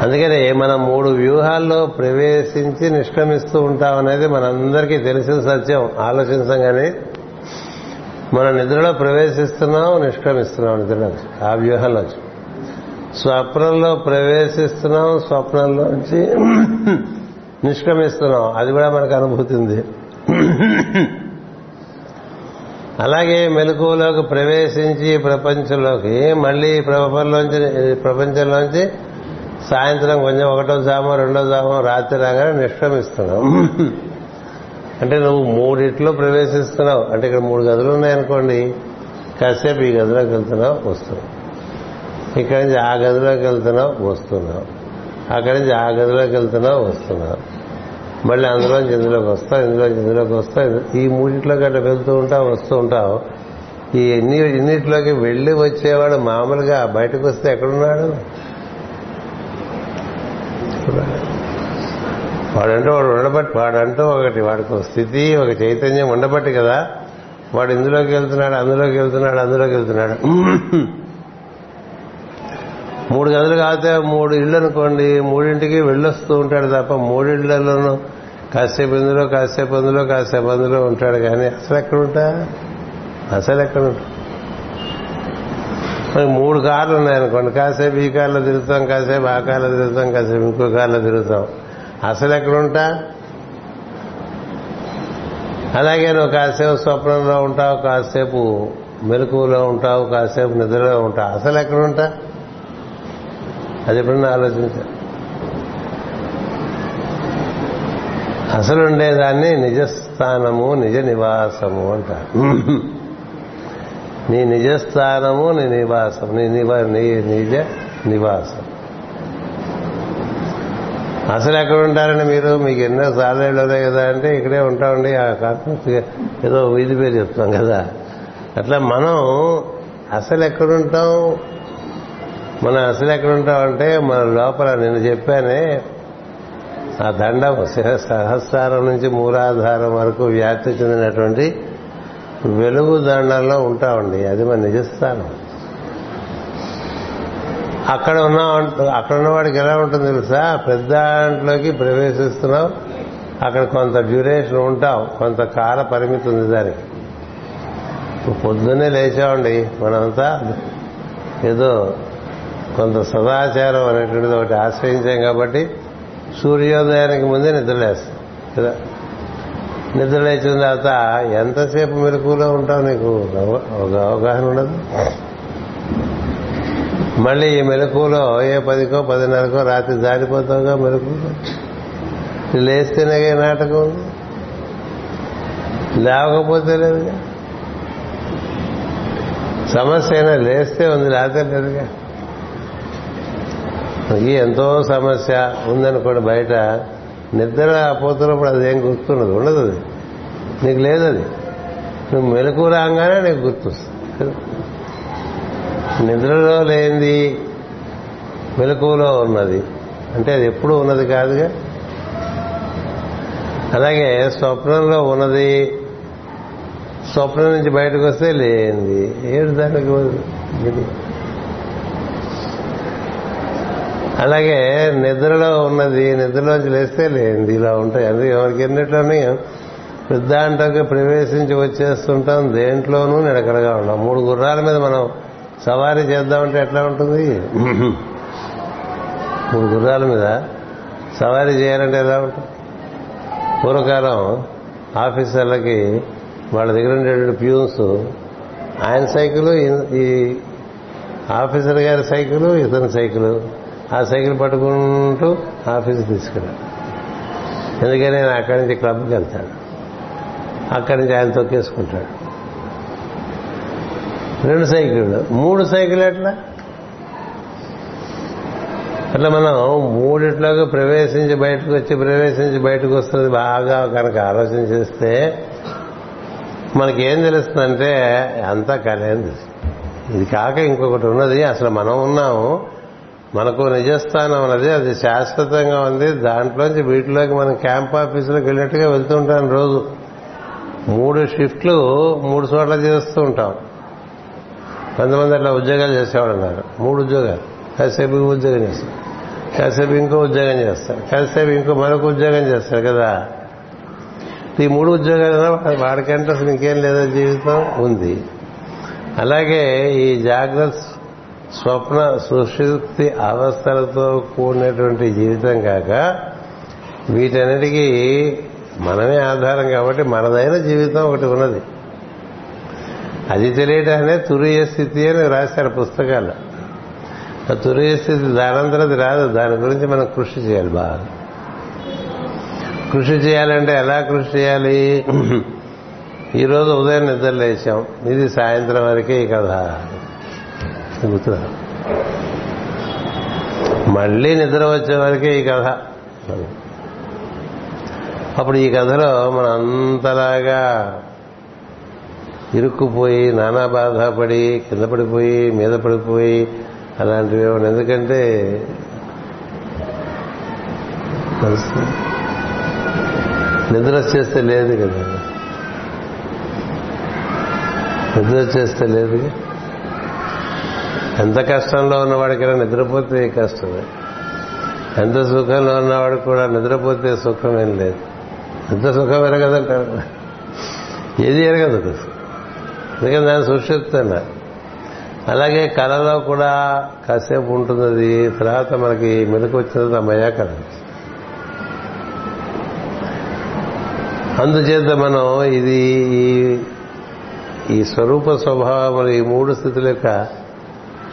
Speaker 1: అందుకనే మనం మూడు వ్యూహాల్లో ప్రవేశించి నిష్క్రమిస్తూ ఉంటాం అనేది మనందరికీ తెలిసిన సత్యం. ఆలోచించగానే మనం నిద్రలో ప్రవేశిస్తున్నాం నిష్క్రమిస్తున్నాం నిద్రలోకి ఆ వ్యూహంలోంచి స్వప్నంలో ప్రవేశిస్తున్నాం స్వప్నంలోంచి నిష్క్రమిస్తున్నాం. అది కూడా మనకు అనుభూతి ఉంది. అలాగే మెలకువలోకి ప్రవేశించి ప్రపంచంలోకి మళ్ళీ ప్రపంచంలోంచి ప్రపంచంలోంచి సాయంత్రం కొంచెం ఒకటో జామో రెండో జామో రాత్రి రాగానే నిష్క్రమిస్తున్నాం. అంటే నువ్వు మూడిట్లో ప్రవేశిస్తున్నావు. అంటే ఇక్కడ మూడు గదులు ఉన్నాయనుకోండి కాసేపు ఈ గదిలోకి వెళ్తున్నావు వస్తున్నావు. ఇక్కడి నుంచి ఆ గదిలోకి వెళ్తున్నావు వస్తున్నావు. అక్కడి నుంచి ఆ గదిలోకి వెళ్తున్నావు వస్తున్నావు. మళ్ళీ అందులోంచి ఇందులోకి వస్తావు ఇందులోంచి ఇందులోకి వస్తావు ఈ మూడిట్లోకి అట్లా వెళ్తూ ఉంటావు వస్తూ ఉంటావు. ఈ ఎన్ని ఇన్నిట్లోకి వెళ్ళి వచ్చేవాడు మామూలుగా బయటకు వస్తే ఎక్కడున్నాడు? వాడంటూ వాడు ఉండబట్టి వాడంటూ ఒకటి వాడికి ఒక స్థితి ఒక చైతన్యం ఉండబట్టి కదా. వాడు ఇందులోకి వెళ్తున్నాడు అందులోకి వెళ్తున్నాడు అందులోకి వెళ్తున్నాడు. మూడు గదులు కాకపోతే మూడు ఇళ్ళు అనుకోండి మూడింటికి వెళ్ళొస్తూ ఉంటాడు తప్ప మూడిళ్ళలోనూ కాసేపు ఇందులో కాసేపు అందులో కాసేపు అందులో ఉంటాడు కానీ అసలు ఎక్కడుంటా? అసలు ఎక్కడుంటా? మూడు కార్లు ఉన్నాయనుకోండి కాసేపు ఈ కార్లో తిరుగుతాం కాసేపు ఆ కార్లో తిరుగుతాం కాసేపు ఇంకో కార్లో తిరుగుతాం. అసలు ఎక్కడుంటా? అలాగే నువ్వు కాసేపు స్వప్నంలో ఉంటావు కాసేపు మెలకువలో ఉంటావు కాసేపు నిద్రలో ఉంటావు. అసలు ఎక్కడుంటా? అది ఎప్పుడన్నా ఆలోచించా. అసలు ఉండేదాన్ని నిజస్థానము నిజ నివాసము అంటారు నీ నిజస్థానము నీ నివాసం నీ నివా నీ నిజ నివాసం. అసలు ఎక్కడ ఉంటారండి మీరు మీకు ఎన్నో సార్లు ఉన్నాయి కదా అంటే ఇక్కడే ఉంటామండి ఆ ఏదో వీధి పేరు చెప్తాం కదా. అట్లా మనం అసలు ఎక్కడుంటాం? మనం అసలు ఎక్కడుంటాం అంటే మన లోపల నేను చెప్పానే ఆ దండం సహస్రారం నుంచి మూలాధారం వరకు వ్యాప్తి చెందినటువంటి వెలుగు దండంలో ఉంటామండి. అది మన నిజస్థానం. అక్కడ ఉన్న అక్కడ ఉన్నవాడికి ఎలా ఉంటుంది తెలుసా? పెద్ద దాంట్లోకి ప్రవేశిస్తున్నావు. అక్కడ కొంత డ్యూరేషన్ ఉంటాం కొంత కాల పరిమితి ఉంది దానికి. పొద్దున్నే లేచామండి మనంతా ఏదో కొంత సదాచారం అనేటువంటిది ఒకటి ఆశ్రయించాం కాబట్టి సూర్యోదయానికి ముందే నిద్రలేస్తాం. కదా? నిద్ర లేచిన తర్వాత ఎంతసేపు మెలకులో ఉంటావు నీకు? ఒక అవగాహన ఉండదు. మళ్ళీ ఈ మెలకులో ఏ పదికో పదిన్నరకో రాత్రి జారిపోతావుగా మెలకు లేస్తేనే నాటకం? లేవకపోతే లేదుగా? సమస్య అయినా లేస్తే ఉంది లేకపోతే లేదుగా? ఈ ఎంతో సమస్య ఉందనుకోండి బయట నిద్ర పోతున్నప్పుడు అదేం గుర్తుండదు ఉండదు అది. నీకు లేదు అది నువ్వు మెలకు రాగానే నీకు గుర్తొస్తుంది. నిద్రలో లేనిది మెలకువలో ఉన్నది. అంటే అది ఎప్పుడు ఉన్నది కాదుగా? అలాగే స్వప్నంలో ఉన్నది స్వప్నం నుంచి బయటకు వస్తే లేనిది. ఏడు దానికి ఇది. అలాగే నిద్రలో ఉన్నది నిద్రలోంచి లేస్తే లేనిది. ఇలా ఉంటాయి. అందుకే ఎవరికి ఎన్నిట్లోనే పెద్దాంటకి ప్రవేశించి వచ్చేస్తుంటాం దేంట్లోనూ నిడకడగా ఉన్నాం మూడు గుర్రాల మీద మనం సవారీ చేద్దామంటే ఎట్లా ఉంటుంది? మూడు గుర్రాల మీద సవారీ చేయాలంటే ఎలా ఉంటుంది? పూర్వకాలం ఆఫీసర్లకి వాళ్ళ దగ్గర ఉండేటువంటి ప్యూన్స్ ఆయన సైకిల్ ఈ ఆఫీసర్ గారి సైకిల్ ఇతని సైకిల్ ఆ సైకిల్ పట్టుకుంటూ ఆఫీస్కి తీసుకెళ్ళాడు ఎందుకని? నేను అక్కడి నుంచి క్లబ్కి వెళ్తాడు. అక్కడి నుంచి ఆయన తొక్కేసుకుంటాడు. రెండు సైకిళ్ళు. మూడు సైకిల్ ఎట్లా? అట్లా మనం మూడిట్లోకి ప్రవేశించి బయటకు వచ్చి ప్రవేశించి బయటకు వస్తుంది బాగా కనుక ఆలోచన చేస్తే మనకేం తెలుస్తుందంటే అంతా కలేంది ఇది కాక ఇంకొకటి ఉన్నది అసలు మనం ఉన్నాము మనకు నిజస్థానం ఉన్నది అది శాశ్వతంగా ఉంది దాంట్లోంచి వీటిలోకి మనం క్యాంప్ ఆఫీసులోకి వెళ్ళినట్టుగా వెళ్తూ ఉంటాం రోజు. మూడు షిఫ్ట్లు మూడు చోట్ల చేస్తూ ఉంటాం. కొంతమంది అట్లా ఉద్యోగాలు చేసేవాడు ఉన్నారు మూడు ఉద్యోగాలు. కాసేపు ఉద్యోగం చేస్తారు కాసేపు ఇంకో ఉద్యోగం చేస్తారు కాసేపు ఇంకో మరొక ఉద్యోగం చేస్తారు కదా. ఈ మూడు ఉద్యోగాలు వాడికంటే అసలు ఇంకేం లేదా జీవితం ఉంది. అలాగే ఈ జాగ్రత్త స్వప్న సుశుక్తి అవస్థలతో కూడినటువంటి జీవితం కాక వీటన్నిటికీ మనమే ఆధారం కాబట్టి మనదైన జీవితం ఒకటి ఉన్నది. అది తెలియటానే తురియ స్థితి అని రాశారు పుస్తకాలు తురియ స్థితి దానంతరది రాదు దాని గురించి మనం కృషి చేయాలి బాగా. కృషి చేయాలంటే ఎలా కృషి చేయాలి? ఈరోజు ఉదయం నిద్ర లేచాం ఇది సాయంత్రం వరకే ఈ కథ. మళ్ళీ నిద్ర వచ్చే వరకే ఈ కథ. అప్పుడు ఈ కథలో మనం అంతలాగా ఇరుక్కుపోయి నానా బాధపడి కింద పడిపోయి మీద పడిపోయి అలాంటివి ఏమన్నా ఎందుకంటే నిద్ర వచ్చేస్తే లేదు కదా. నిద్ర వచ్చేస్తే లేదు ఎంత కష్టంలో ఉన్నవాడికైనా నిద్రపోతే కష్టమే ఎంత సుఖంలో ఉన్నవాడు కూడా నిద్రపోతే సుఖమేం లేదు. ఎంత సుఖం ఎరగదంటారు? ఏది ఎరగదు అందుకని దాన్ని సృష్టిస్తున్నా అలాగే కళలో కూడా కాసేపు ఉంటుంది అది తర్వాత మనకి మెలకు వచ్చినది అమ్మయ్యా కళ అందుచేత మనం ఇది ఈ స్వరూప స్వభావములు ఈ మూడు స్థితుల యొక్క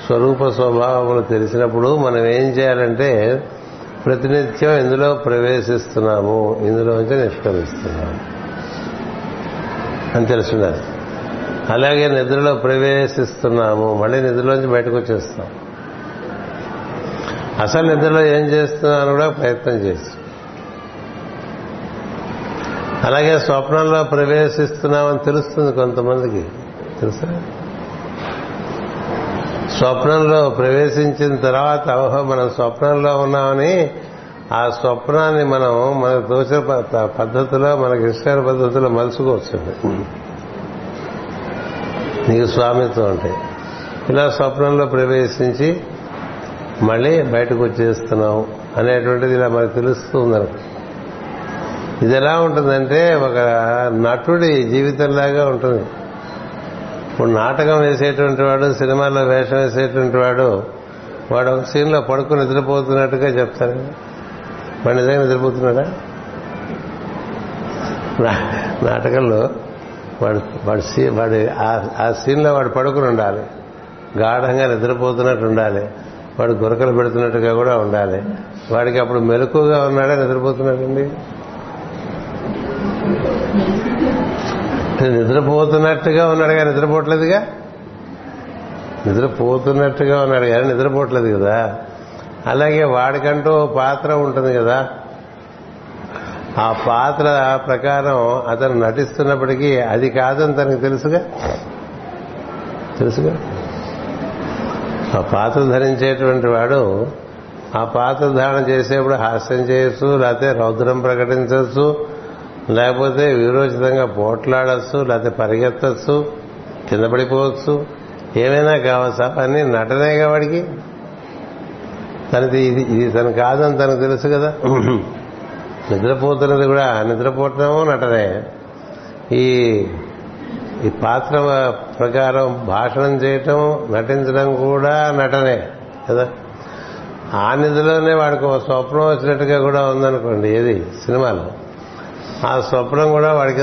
Speaker 1: స్వరూప స్వభావములు తెలిసినప్పుడు మనం ఏం చేయాలంటే ప్రతినిత్యం ఇందులో ప్రవేశిస్తున్నాము ఇందులోంచి నిష్క్రమిస్తున్నాము. అని తెలుసున్నారు అలాగే నిద్రలో ప్రవేశిస్తున్నాము. మళ్ళీ నిద్రలోంచి బయటకు వచ్చేస్తాం. అసలు నిద్రలో ఏం చేస్తున్నాను కూడా ప్రయత్నం చేసి. అలాగే స్వప్నంలో ప్రవేశిస్తున్నామని తెలుస్తుంది కొంతమందికి. తెలుసా? స్వప్నంలో ప్రవేశించిన తర్వాత ఓహో మనం స్వప్నంలో ఉన్నామని ఆ స్వప్నాన్ని మనం మనకు తోచిన పద్ధతిలో మనకి ఇష్టమైన పద్ధతిలో మలుచుకోవచ్చు. నీకు స్వామిత్వం ఉంటాయి ఇలా స్వప్నంలో ప్రవేశించి మళ్ళీ బయటకు వచ్చేస్తున్నావు అనేటువంటిది ఇలా మనకు తెలుస్తుందనుకో ఇది ఎలా ఉంటుందంటే ఒక నటుడి జీవితంలాగా ఉంటుంది. ఇప్పుడు నాటకం వేసేటువంటి వాడు సినిమాలో వేషం వేసేటువంటి వాడు వాడు ఒక సీన్లో పడుకుని నిద్రపోతున్నట్టుగా చెప్తారు. వాడు నిజంగా నిద్రపోతున్నాడా? నాటకంలో వాడు వాడు సీ ఆ సీన్లో వాడు పడుకుని ఉండాలి. గాఢంగా నిద్రపోతున్నట్టు ఉండాలి. వాడు గురకలు పెడుతున్నట్టుగా కూడా ఉండాలి. వాడికి అప్పుడు మెలకుగా ఉన్నాడా నిద్రపోతున్నాడండి నిద్రపోతున్నట్టుగా ఉన్నాడుగా నిద్రపోవట్లేదుగా? నిద్రపోతున్నట్టుగా ఉన్నాడు కానీ నిద్రపోవట్లేదు కదా? అలాగే వాడికంటూ పాత్ర ఉంటుంది కదా? ఆ పాత్ర ప్రకారం అతను నటిస్తున్నప్పటికీ అది కాదని తనకు తెలుసుగా? తెలుసుగా? ఆ పాత్ర ధరించేటువంటి వాడు ఆ పాత్ర ధారణ చేసేప్పుడు హాస్యం చేయొచ్చు లేకపోతే రౌద్రం ప్రకటించవచ్చు లేకపోతే విరోచితంగా పోట్లాడచ్చు లేకపోతే పరిగెత్తచ్చు కింద పడిపోవచ్చు. ఏమైనా కావచ్చు అవన్నీ నటనేగా వాడికి? తనది ఇది ఇది తను కాదని తనకు తెలుసు కదా? నిద్రపోతున్నది కూడా నిద్రపోవటము నటనే ఈ ఈ పాత్ర ప్రకారం భాషణం చేయటం నటించడం కూడా నటనే కదా? ఆ నిధిలోనే వాడికి ఒక స్వప్నం వచ్చినట్టుగా కూడా ఉందనుకోండి ఏది? సినిమాలో. ఆ స్వప్నం కూడా వాడికి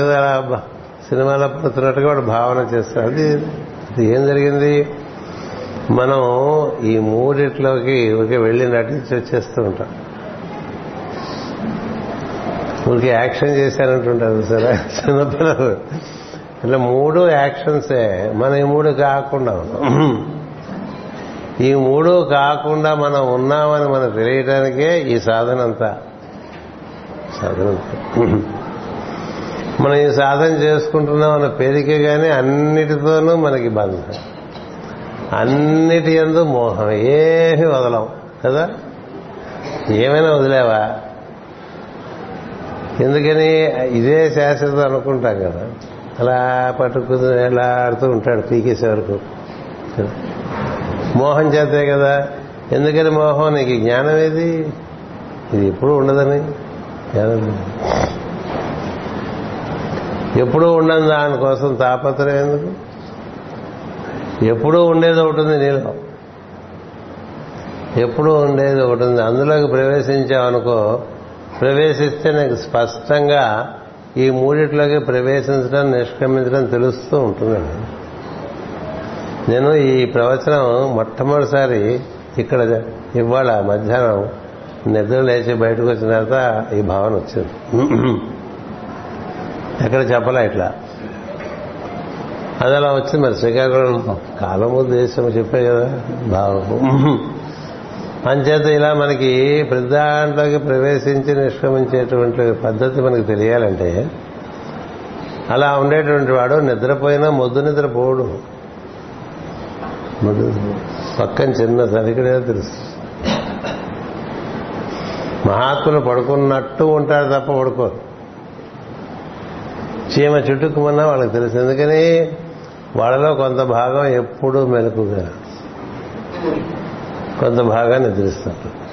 Speaker 1: సినిమాలో పడుతున్నట్టుగా వాడు భావన చేస్తాడు. అది అది ఏం జరిగింది? మనం ఈ మూడిట్లోకి ఊరికే వెళ్ళి నటించి వచ్చేస్తూ ఉంటాం. ఊరికి యాక్షన్ చేశారంటుంటారు సరే చిన్నపిల్లలు. ఇట్లా మూడు యాక్షన్సే మనం ఈ మూడు కాకుండా ఈ మూడు కాకుండా మనం ఉన్నామని మనం తెలియటానికే ఈ సాధన అంతా. సాధన మనం ఈ సాధన చేసుకుంటున్నాం అన్న పేరుకే కానీ అన్నిటితోనూ మనకి బంధం. అన్నిటి ఎందు మోహం. ఏమి వదలం. కదా? ఏమైనా వదిలేవా? ఎందుకని ఇదే శాశ్వతం అనుకుంటాం కదా. అలా పట్టుకుని ఎలా ఆడుతూ ఉంటాడు పీకేసే వరకు. మోహం చేతే కదా. ఎందుకని మోహం? నీకు జ్ఞానం ఏది? ఇది ఎప్పుడు ఉండదని. జ్ఞానం ఎప్పుడూ ఉండని దానికోసం తాపత్రయం ఎందుకు? ఎప్పుడూ ఉండేది ఒకటి ఉంది నీలో. ఎప్పుడూ ఉండేది ఒకటి ఉంది. అందులోకి అనుకో ప్రవేశిస్తే నీకు స్పష్టంగా ఈ మూడిట్లోకి ప్రవేశించడం నిష్క్రమించడం తెలుస్తూ ఉంటుందండి. నేను ఈ ప్రవచనం మొట్టమొదటిసారి ఇక్కడ ఇవాళ మధ్యాహ్నం నిద్ర లేచి బయటకు వచ్చిన తర్వాత ఈ భావన వచ్చింది. ఎక్కడ చెప్పలే ఇట్లా? అది అలా వచ్చింది మరి శ్రీకాకుళం. కాలము దేశం చెప్పే కదా భావం అంచేత ఇలా మనకి ప్రతి దాంట్లోకి ప్రవేశించి నిష్క్రమించేటువంటి పద్ధతి మనకి తెలియాలంటే అలా ఉండేటువంటి వాడు నిద్రపోయినా మొద్దు నిద్రపోడు మొద్దు పక్కన చిన్న సరికడే తెలుసు. మహాత్ములు పడుకున్నట్టు ఉంటారు తప్ప పడుకోరు చీమ చుట్టుకుమన్నా వాళ్ళకి తెలుసు. ఎందుకని? వాళ్ళలో కొంత భాగం ఎప్పుడూ మెలకుగా. కొంత భాగం నిద్రిస్తారు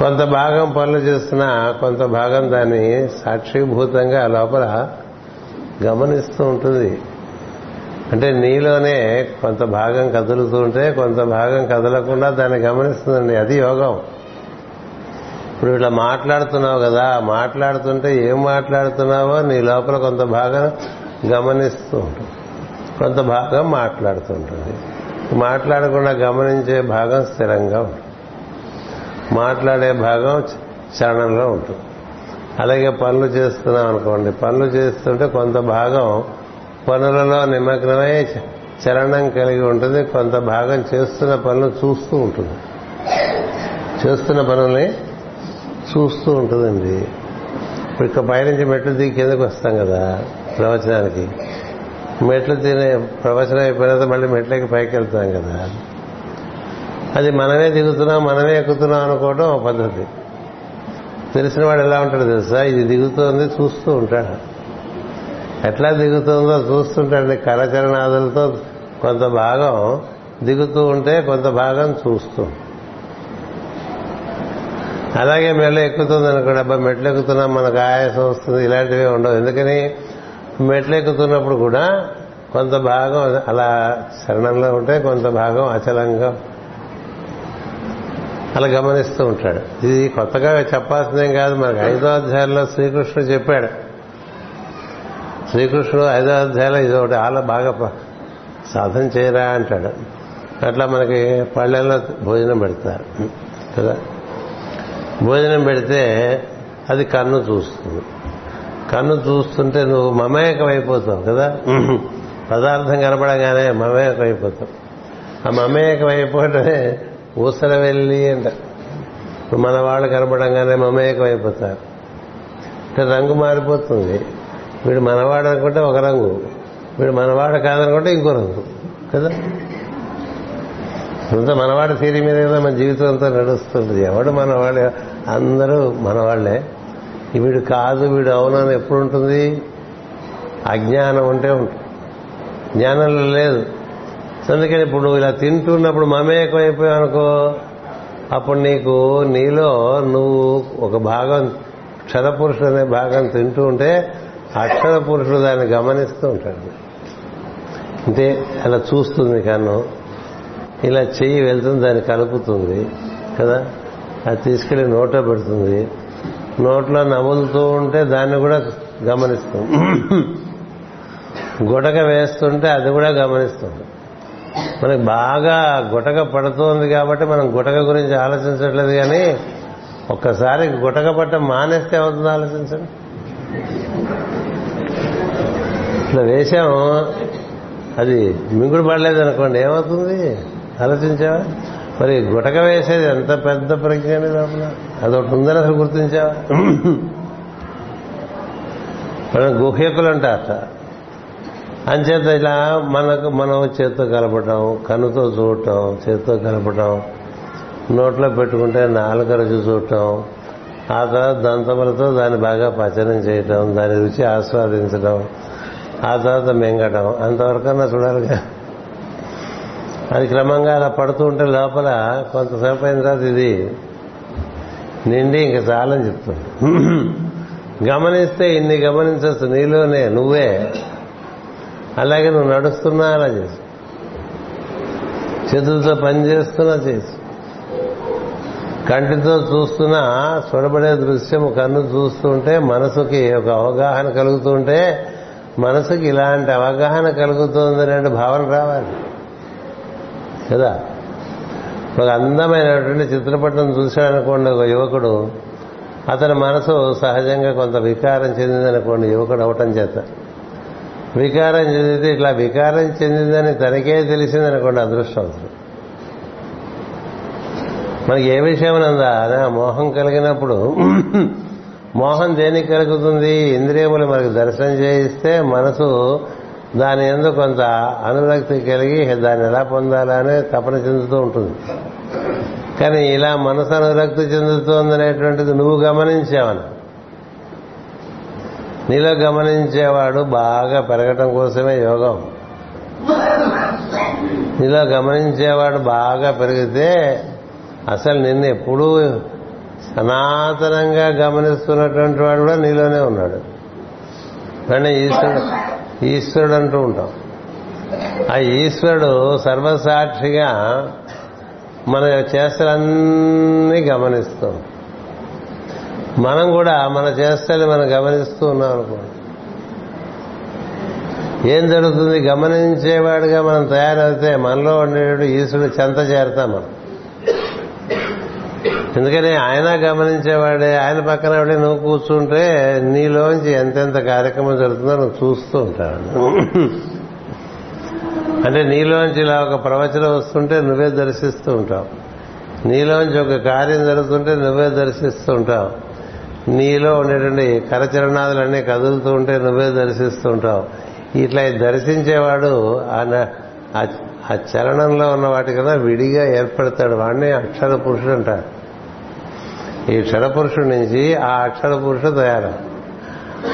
Speaker 1: కొంత భాగం పనులు చేస్తున్నా కొంత భాగం దాన్ని సాక్షిభూతంగా లోపల గమనిస్తూ ఉంటుంది. అంటే నీలోనే కొంత భాగం కదులుతూ ఉంటే కొంత భాగం కదలకుండా దాన్ని గమనిస్తుందండి. అది యోగం. ఇప్పుడు ఇట్లా మాట్లాడుతున్నావు కదా మాట్లాడుతుంటే ఏం మాట్లాడుతున్నావో నీ లోపల కొంత భాగం గమనిస్తూ ఉంటుంది. కొంత భాగం మాట్లాడుతూ ఉంటుంది. మాట్లాడకుండా గమనించే భాగం స్థిరంగా ఉంటుంది. మాట్లాడే భాగం చరణంలో ఉంటుంది. అలాగే పనులు చేస్తున్నాం అనుకోండి. పనులు చేస్తుంటే కొంత భాగం పనులలో నిమగ్నమై చలనం కలిగి ఉంటుంది. కొంత భాగం చేస్తున్న పనులు చూస్తూ ఉంటుంది. చేస్తున్న పనుల్ని చూస్తూ ఉంటుందండి. ఇప్పుడు ఇక్కడ పైనుంచి మెట్లు దిగి కిందకు వస్తాం కదా ప్రవచనానికి. మెట్లు తినే ప్రవచనం అయిపోయిన మళ్ళీ మెట్లకి పైకి వెళ్తాం కదా. అది మనమే దిగుతున్నాం మనమే ఎక్కుతున్నాం అనుకోవడం ఒక పద్ధతి. తెలిసిన వాడు ఎలా ఉంటాడు తెలుసా? ఇది దిగుతోంది చూస్తూ ఉంటాడు. ఎట్లా దిగుతుందో చూస్తుంటాడు. కరచరణాదులతో కొంత భాగం దిగుతూ ఉంటే కొంత భాగం చూస్తూ. అలాగే మెల్ల ఎక్కుతుంది అనుకోండి. అబ్బా మెట్లు ఎక్కుతున్నాం మనకు ఆయాసం వస్తుంది. ఇలాంటివి ఉండవు. ఎందుకని? మెట్లు ఎక్కుతున్నప్పుడు కూడా కొంత భాగం అలా శరణంలో ఉంటే కొంత భాగం అచలంగా అలా గమనిస్తూ ఉంటాడు. ఇది కొత్తగా చెప్పాల్సిందేం కాదు మనకు ఐదో అధ్యాయంలో శ్రీకృష్ణుడు చెప్పాడు. శ్రీకృష్ణుడు ఐదో అధ్యాయంలో ఇది ఒకటి అలా బాగా సాధన చేయరా అంటాడు. అట్లా మనకి పళ్ళెల్లో భోజనం పెడతారు. కదా? భోజనం పెడితే అది కన్ను చూస్తుంది. కన్ను చూస్తుంటే నువ్వు మమేకం అయిపోతావు కదా? పదార్థం కనపడగానే మమేకం అయిపోతావు ఆ మమేకం అయిపోవటమే ఊసర వెళ్ళి అంట మన వాళ్ళు కనపడంగానే మమేకం అయిపోతారు అంటే రంగు మారిపోతుంది. వీడు మనవాడు అనుకుంటే ఒక రంగు. వీడు మనవాడు కాదనుకుంటే ఇంకో రంగు. కదా? అంత మనవాడి తీరి మీద కదా మన జీవితం అంతా నడుస్తుంది. ఎవడు మనవాడు? అందరూ మనవాళ్ళే. వీడు కాదు వీడు అవునని ఎప్పుడు ఉంటుంది? అజ్ఞానం ఉంటే ఉంటుంది. జ్ఞానంలో లేదు. అందుకని ఇప్పుడు నువ్వు ఇలా తింటున్నప్పుడు మమేకం అయిపోయావు అనుకో అప్పుడు నీకు నీలో నువ్వు ఒక భాగం క్షరపురుషుడు అనే భాగం తింటూ ఉంటే అక్షర పురుషుడు దాన్ని గమనిస్తూ ఉంటాడు. అంటే అలా చూస్తుంది కన్ను ఇలా చెయ్యి వెళ్తుంది దాన్ని కలుపుతుంది కదా? అది తీసుకెళ్ళి నోట పెడుతుంది. నోట్లో నములుతూ ఉంటే దాన్ని కూడా గమనిస్తుంది గుటక వేస్తుంటే అది కూడా గమనిస్తుంది మనకి బాగా గుటక పడుతోంది కాబట్టి మనం గుటక గురించి ఆలోచించట్లేదు కానీ ఒక్కసారి గుటక పట్ట మానేస్తే అవుతుంది ఆలోచించండి. ఇట్లా వేశాము అది మింగుడు పడలేదు అనుకోండి ఏమవుతుంది? ఆలోచించావా? మరి గుటక వేసేది ఎంత పెద్ద ప్రజ్ఞని లోపల? అదొకటి ఉందని అసలు గుర్తించావా? మనం గుహ్యకులు అంటారట అంచేత ఇలా మనకు మనం చేత్తో కలపటం కన్నుతో చూడటం చేత్తో కలపటం నోట్లో పెట్టుకుంటే నాలుక రుచి చూడటం ఆ తర్వాత దంతములతో దాన్ని బాగా పచనం చేయటం దాని రుచి ఆస్వాదించడం ఆ తర్వాత మింగటం అంతవరకన్నా చూడాలిగా. అది క్రమంగా అలా పడుతూ ఉంటే లోపల కొంతసేపు అయిన తర్వాత ఇది నిండి ఇంకా చాలని చెప్తుంది. గమనిస్తే ఇన్ని గమనించవచ్చు నీలోనే నువ్వే. అలాగే నువ్వు నడుస్తున్నా అలా చేసు. చేతులతో పని చేస్తున్నా చేసు. కంటితో చూస్తున్నా చూడబడే దృశ్యం కన్ను చూస్తుంటే మనసుకి ఒక అవగాహన కలుగుతుంటే మనసుకి ఇలాంటి అవగాహన కలుగుతుందనే భావన రావాలి. కదా? ఒక అందమైనటువంటి చిత్రపటం చూశాడనుకోండి ఒక యువకుడు. అతని మనసు సహజంగా కొంత వికారం చెందిందనుకోండి యువకుడు అవటం చేత. వికారం చెందితే ఇట్లా వికారం చెందిందని తనకే తెలిసిందనుకోండి అదృష్టం అసలు. మనకి ఏ విషయం విషయమనందా మోహం కలిగినప్పుడు మోహం దేనికి కలుగుతుంది? ఇంద్రియములు మనకు దర్శనం చేయిస్తే మనసు దాని ఎందు కొంత అనురక్తి కలిగి దాన్ని ఎలా పొందాలని తపన చెందుతూ ఉంటుంది. కానీ ఇలా మనసు అనురక్తి చెందుతోందనేటువంటిది నువ్వు గమనించావని. నీలో గమనించేవాడు బాగా పెరగటం కోసమే యోగం. నీలో గమనించేవాడు బాగా పెరిగితే అసలు నిన్ను ఎప్పుడూ సనాతనంగా గమనిస్తున్నటువంటి వాడు కూడా నీలోనే ఉన్నాడు. కానీ ఈశ్వరుడు ఈశ్వరుడు అంటూ ఉంటాం. ఆ ఈశ్వరుడు సర్వసాక్షిగా మన చేష్టలన్నీ గమనిస్తాం మనం కూడా మన చేష్టలు మనం గమనిస్తూ ఉన్నాం అనుకోండి ఏం జరుగుతుంది? గమనించేవాడుగా మనం తయారైతే మనలో ఉండేటువంటి ఈశ్వరుడు చెంత చేరతాం మనం. ఎందుకని ఆయన గమనించేవాడే ఆయన పక్కన వాడే నువ్వు కూర్చుంటే నీలోంచి ఎంతెంత కార్యక్రమం జరుగుతుందో నువ్వు చూస్తూ ఉంటావు. అంటే నీలోంచి ఇలా ఒక ప్రవచనం వస్తుంటే నువ్వే దర్శిస్తూ ఉంటావు. నీలోంచి ఒక కార్యం జరుగుతుంటే నువ్వే దర్శిస్తూ ఉంటావు. నీలో ఉండేటువంటి కరచరణాదులన్నీ కదులుతూ ఉంటే నువ్వే దర్శిస్తూ ఉంటావు. ఇట్లా దర్శించేవాడు ఆ చలనంలో ఉన్న వాటి కన్నా విడిగా ఏర్పడతాడు. వాడిని అక్షర పురుషుడు అంటాడు ఈ క్షరపురుషుడి నుంచి ఆ అక్షర పురుషుడు తయారు.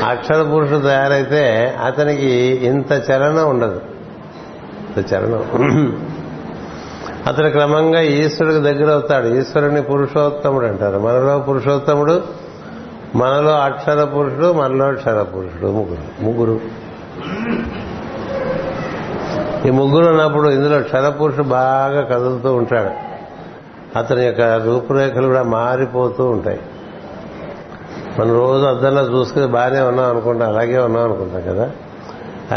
Speaker 1: అక్షర పురుషుడు తయారైతే అతనికి ఇంత చలనం ఉండదు. ఇంత చలనం. అతను క్రమంగా ఈశ్వరుడికి దగ్గర అవుతాడు. ఈశ్వరుని పురుషోత్తముడు అంటారు. మనలో పురుషోత్తముడు మనలో అక్షర పురుషుడు మనలో క్షర పురుషుడు. ముగ్గురు. ముగ్గురు. ఈ ముగ్గురు ఉన్నప్పుడు ఇందులో క్షరపురుషుడు బాగా కదులుతూ ఉంటాడు. అతని యొక్క రూపురేఖలు కూడా మారిపోతూ ఉంటాయి. మనం రోజు అద్దంలో చూసుకుని బాగానే ఉన్నాం అనుకుంటాం అలాగే ఉన్నాం అనుకుంటాం కదా.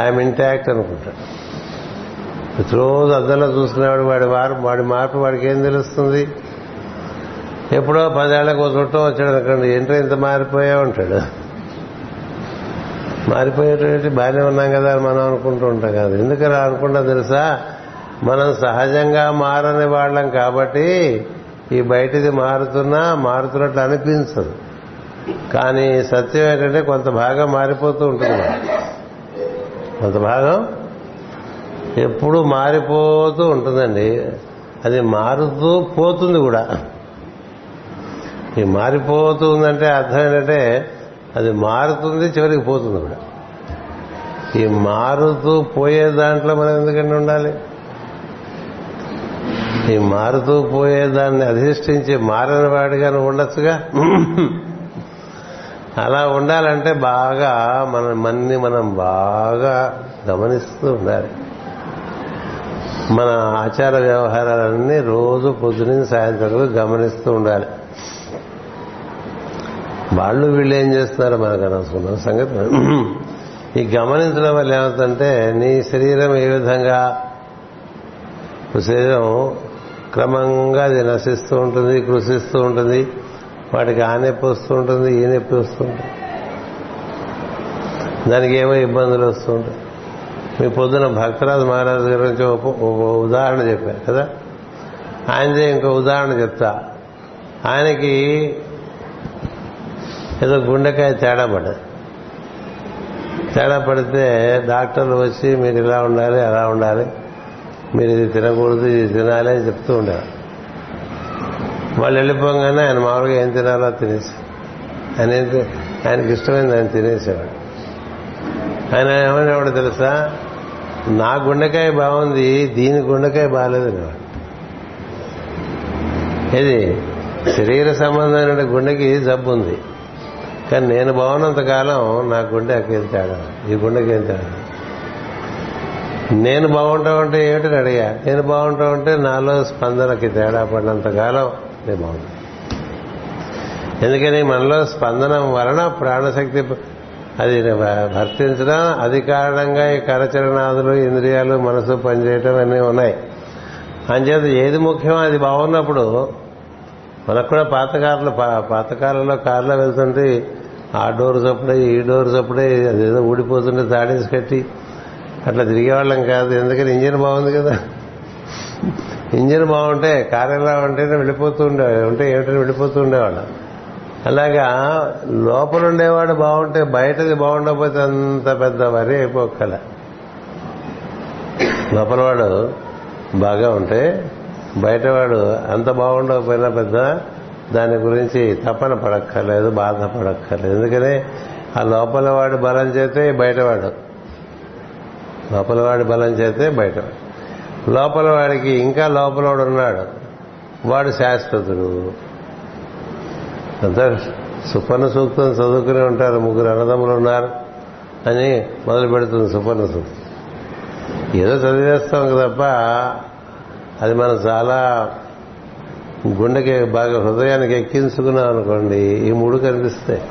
Speaker 1: ఐఎమ్ ఇంటాక్ట్ అనుకుంటాడు ప్రతిరోజు అద్దంలో చూసుకునేవాడు వాడి మార్పు వాడి మార్పు వాడికి ఏం తెలుస్తుంది? ఎప్పుడో పదేళ్ళకు ఒక చుట్టం వచ్చాడు అనుకోండి ఏంటో ఇంత మారిపోయా ఉంటాడు మారిపోయేటువంటి బాగానే ఉన్నాం కదా మనం అనుకుంటూ ఉంటాం కదా. ఎందుకని అనుకుంటా తెలుసా? మనం సహజంగా మారని వాళ్ళం కాబట్టి ఈ బయటిది మారుతున్నా మారుతున్నట్లు అనిపించదు. కానీ సత్యం ఏంటంటే కొంత భాగం మారిపోతూ ఉంటుంది కొంత భాగం ఎప్పుడు మారిపోతూ ఉంటుందండి. అది మారుతూ పోతుంది కూడా. ఈ మారిపోతూ ఉందంటే అర్థం ఏంటంటే అది మారుతుంది చివరికి పోతుంది కూడా. ఈ మారుతూ పోయే దాంట్లో మనం ఎందుకంటే ఉండాలి? ఈ మారుతూ పోయేదాన్ని అధిష్ఠించి మారని వాడిగా ఉండొచ్చుగా? అలా ఉండాలంటే బాగా మన మన్ని మనం బాగా గమనిస్తూ ఉండాలి. మన ఆచార వ్యవహారాలన్నీ రోజు పొద్దున సాయంత్రం గమనిస్తూ ఉండాలి. వాళ్ళు వీళ్ళు ఏం చేస్తున్నారో మనకు అనవసరం సంగతి. ఈ గమనించడం వల్ల ఏమవుతుందంటే నీ శరీరం ఏ విధంగా శరీరం క్రమంగా అది నశిస్తూ ఉంటుంది కృషిస్తూ ఉంటుంది. వాటికి ఆ నొప్పి వస్తూ ఉంటుంది ఈ నొప్పి వస్తూ ఉంటుంది. దానికి ఏమో ఇబ్బందులు వస్తూ ఉంటాయి. మీ పొద్దున భక్తరాజు మహారాజు గారి నుంచి ఉదాహరణ చెప్పారు కదా? ఆయనదే ఇంకో ఉదాహరణ చెప్తా. ఆయనకి ఏదో గుండెకాయ తేడా పడ్డది. తేడా పడితే డాక్టర్లు వచ్చి మీరు ఇలా ఉండాలి అలా ఉండాలి. మీరు ఇది తినకూడదు ఇది తినాలి అని చెప్తూ ఉండేవారు. వాళ్ళు వెళ్ళిపోగానే ఆయన మామూలుగా ఏం తినాలో తినేసి ఆయన ఆయనకి ఇష్టమైంది ఆయన తినేసేవాడు. ఆయన ఏమనేవాడు తెలుసా? నా గుండెకాయ బాగుంది దీని గుండెకాయ బాగాలేదు అనేవాడు. ఇది శరీర సంబంధమైన గుండెకి జబ్బు ఉంది. కానీ నేను బాగున్నంత కాలం నా గుండెకి ఏం తేడా ఈ గుండెకి ఏం తేడా నేను బాగుంటా ఉంటే ఏమిటని అడిగా. నేను బాగుంటా ఉంటే నాలో స్పందనకి తేడా పడినంత కాలం నేను బాగుంటా. ఎందుకని మనలో స్పందన వలన ప్రాణశక్తి అది వర్తించడం అది కారణంగా ఈ కరచరణాదులు ఇంద్రియాలు మనసు పనిచేయటం అన్నీ ఉన్నాయి. అంచేత ఏది ముఖ్యం అది బాగున్నప్పుడు మనకు కూడా పాతకారులు పాతకాలంలో కారులో వెళ్తుంటే ఆ డోర్ చప్పుడే ఈ డోర్ చప్పుడే అదేదో ఊడిపోతుంటే తాడేసి కట్టి అట్లా తిరిగేవాళ్ళం కాదు. ఎందుకని ఇంజిన్ బాగుంది కదా. ఇంజిన్ బాగుంటే కారు ఎలా ఉంటేనే వెళ్ళిపోతూ ఉండేవాడు ఉంటే ఏమిటని వెళ్ళిపోతూ ఉండేవాళ్ళం. అలాగా లోపల ఉండేవాడు బాగుంటే బయటది బాగుండకపోతే అంత పెద్ద వరి అయిపోకల లోపలవాడు బాగా ఉంటే బయటవాడు అంత బాగుండకపోయినా పెద్ద దాని గురించి తపన పడక్కర్లేదు బాధపడక్కర్లేదు ఎందుకని ఆ లోపల వాడు బలం చేతే బయటవాడు లోపలవాడి బలం చేతే బయట. లోపల వాడికి ఇంకా లోపలవాడు ఉన్నాడు వాడు శాశ్వతుడు. అంతా సుపర్ణ సూక్తం చదువుకుని ఉంటారు. ముగ్గురు అన్నదమ్ములు ఉన్నారు అని మొదలు పెడుతుంది సుపర్ణ సూక్తం. ఏదో చదివేస్తాం తప్ప అది మనం చాలా గుండెకి బాగా హృదయానికి ఎక్కించుకున్నాం అనుకోండి ఈ మూడు కనిపిస్తాయి.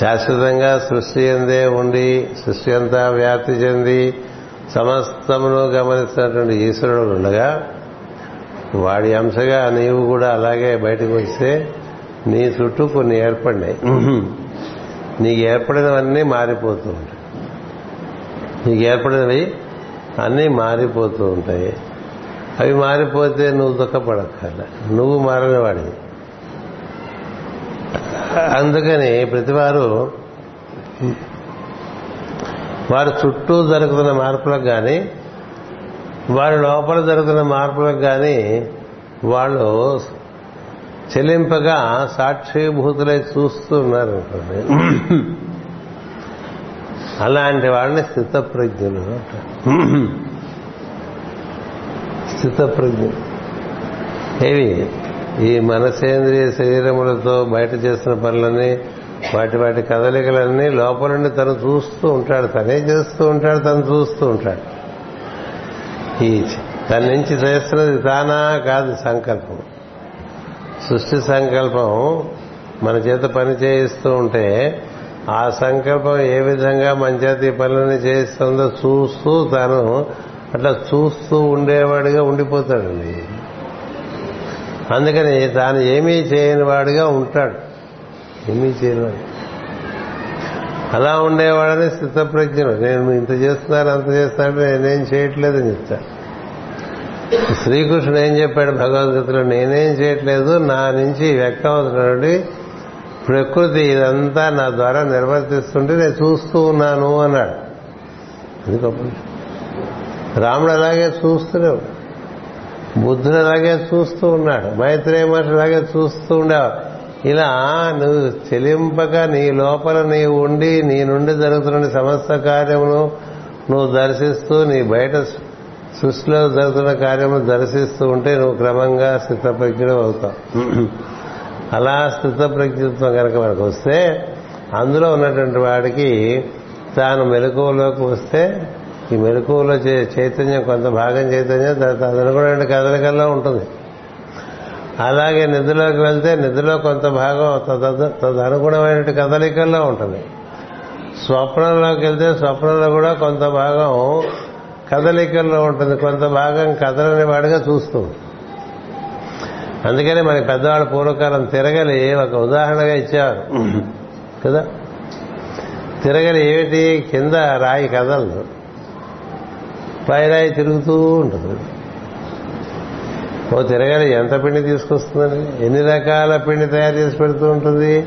Speaker 1: శాశ్వతంగా సృష్టి ఎందే ఉండి సృష్టి అంతా వ్యాప్తి చెంది సమస్తమును గమనిస్తున్నటువంటి ఈశ్వరుడు ఉండగా వాడి అంశగా నీవు కూడా అలాగే బయటకు వస్తే నీ చుట్టూ కొన్ని ఏర్పడినాయి. నీకు ఏర్పడినవన్నీ మారిపోతూ ఉంటాయి. నీకు ఏర్పడినవి అన్నీ మారిపోతూ ఉంటాయి. అవి మారిపోతే నువ్వు దుఃఖపడక్కర్లే. నువ్వు మారని వాడివి అందుకని ప్రతివారు వారి చుట్టూ జరుగుతున్న మార్పులకు కానీ వారి లోపల జరుగుతున్న మార్పులకు కానీ వాళ్ళు చెల్లింపగా సాక్షిభూతులై చూస్తూ ఉన్నారు. అలాంటి వాళ్ళని స్థితప్రజ్ఞులు స్థితప్రజ్ఞులు. ఏవి? ఈ మనసేంద్రియ శరీరములతో బయట చేసిన పనులన్నీ వాటి వాటి కదలికలన్నీ లోపల నుండి తను చూస్తూ ఉంటాడు. తనే చేస్తూ ఉంటాడు తను చూస్తూ ఉంటాడు. ఈ తన నుంచి చేస్తున్నది తానా కాదు సంకల్పం. సృష్టి సంకల్పం మన చేత పని చేయిస్తూ ఉంటే ఆ సంకల్పం ఏ విధంగా మన చేత ఈ పనులని చేయిస్తుందో చూస్తూ తను అట్లా చూస్తూ ఉండేవాడిగా ఉండిపోతాడండి. అందుకని తాను ఏమీ చేయని వాడిగా ఉంటాడు. ఏమీ చేయనివాడు అలా ఉండేవాడని స్థితప్రజ్ఞుడు. నేను ఇంత చేస్తున్నాను అంత చేస్తున్నాను నేనేం చేయట్లేదని చెప్తాను శ్రీకృష్ణుడు ఏం చెప్పాడు భగవద్గీతలో నేనేం చేయట్లేదు నా నుంచి వ్యక్తమవుతున్నటువంటి ప్రకృతి ఇదంతా నా ద్వారా నిర్వర్తిస్తుంటే నేను చూస్తూ ఉన్నాను అన్నాడు. అది గొప్ప రాముడు అలాగే చూస్తున్నాడు. బుద్ధుడు అలాగే చూస్తూ ఉన్నాడు మైత్రేయ మహర్షి అలాగే చూస్తూ ఉండేవాడు. ఇలా నువ్వు చెలింపక నీ లోపల నీవు ఉండి నీ నుండి జరుగుతున్న సమస్త కార్యమును నువ్వు దర్శిస్తూ నీ బయట సృష్టిలో జరుగుతున్న కార్యము దర్శిస్తూ ఉంటే నువ్వు క్రమంగా స్థితప్రజ్ఞం అవుతావు. అలా స్థితప్రజ్ఞత్వం కనుక మనకు వస్తే అందులో ఉన్నటువంటి వాడికి తాను మెలకువలోకి వస్తే ఈ మెలకువలో చైతన్యం కొంత భాగం చైతన్యం తదనుగుణ కదలికల్లో ఉంటుంది. అలాగే నిధులోకి వెళ్తే నిధులో కొంత భాగం తదనుగుణమైన కదలికల్లో ఉంటుంది. స్వప్నంలోకి వెళ్తే స్వప్నంలో కూడా కొంత భాగం కదలికల్లో ఉంటుంది. కొంత భాగం కదలని వాడిగా చూస్తూ అందుకని మనకి పెద్దవాళ్ళు పూర్వకాలం తిరగలి ఒక ఉదాహరణగా ఇచ్చేవారు. కదా? తిరగలి ఏమిటి? కింద రాయి కదలదు. పైరాయి తిరుగుతూ ఉంటుంది. ఓ తిరగాలి ఎంత పిండి తీసుకొస్తుందని ఎన్ని రకాల పిండి తయారు చేసి పెడుతూ ఉంటుంది?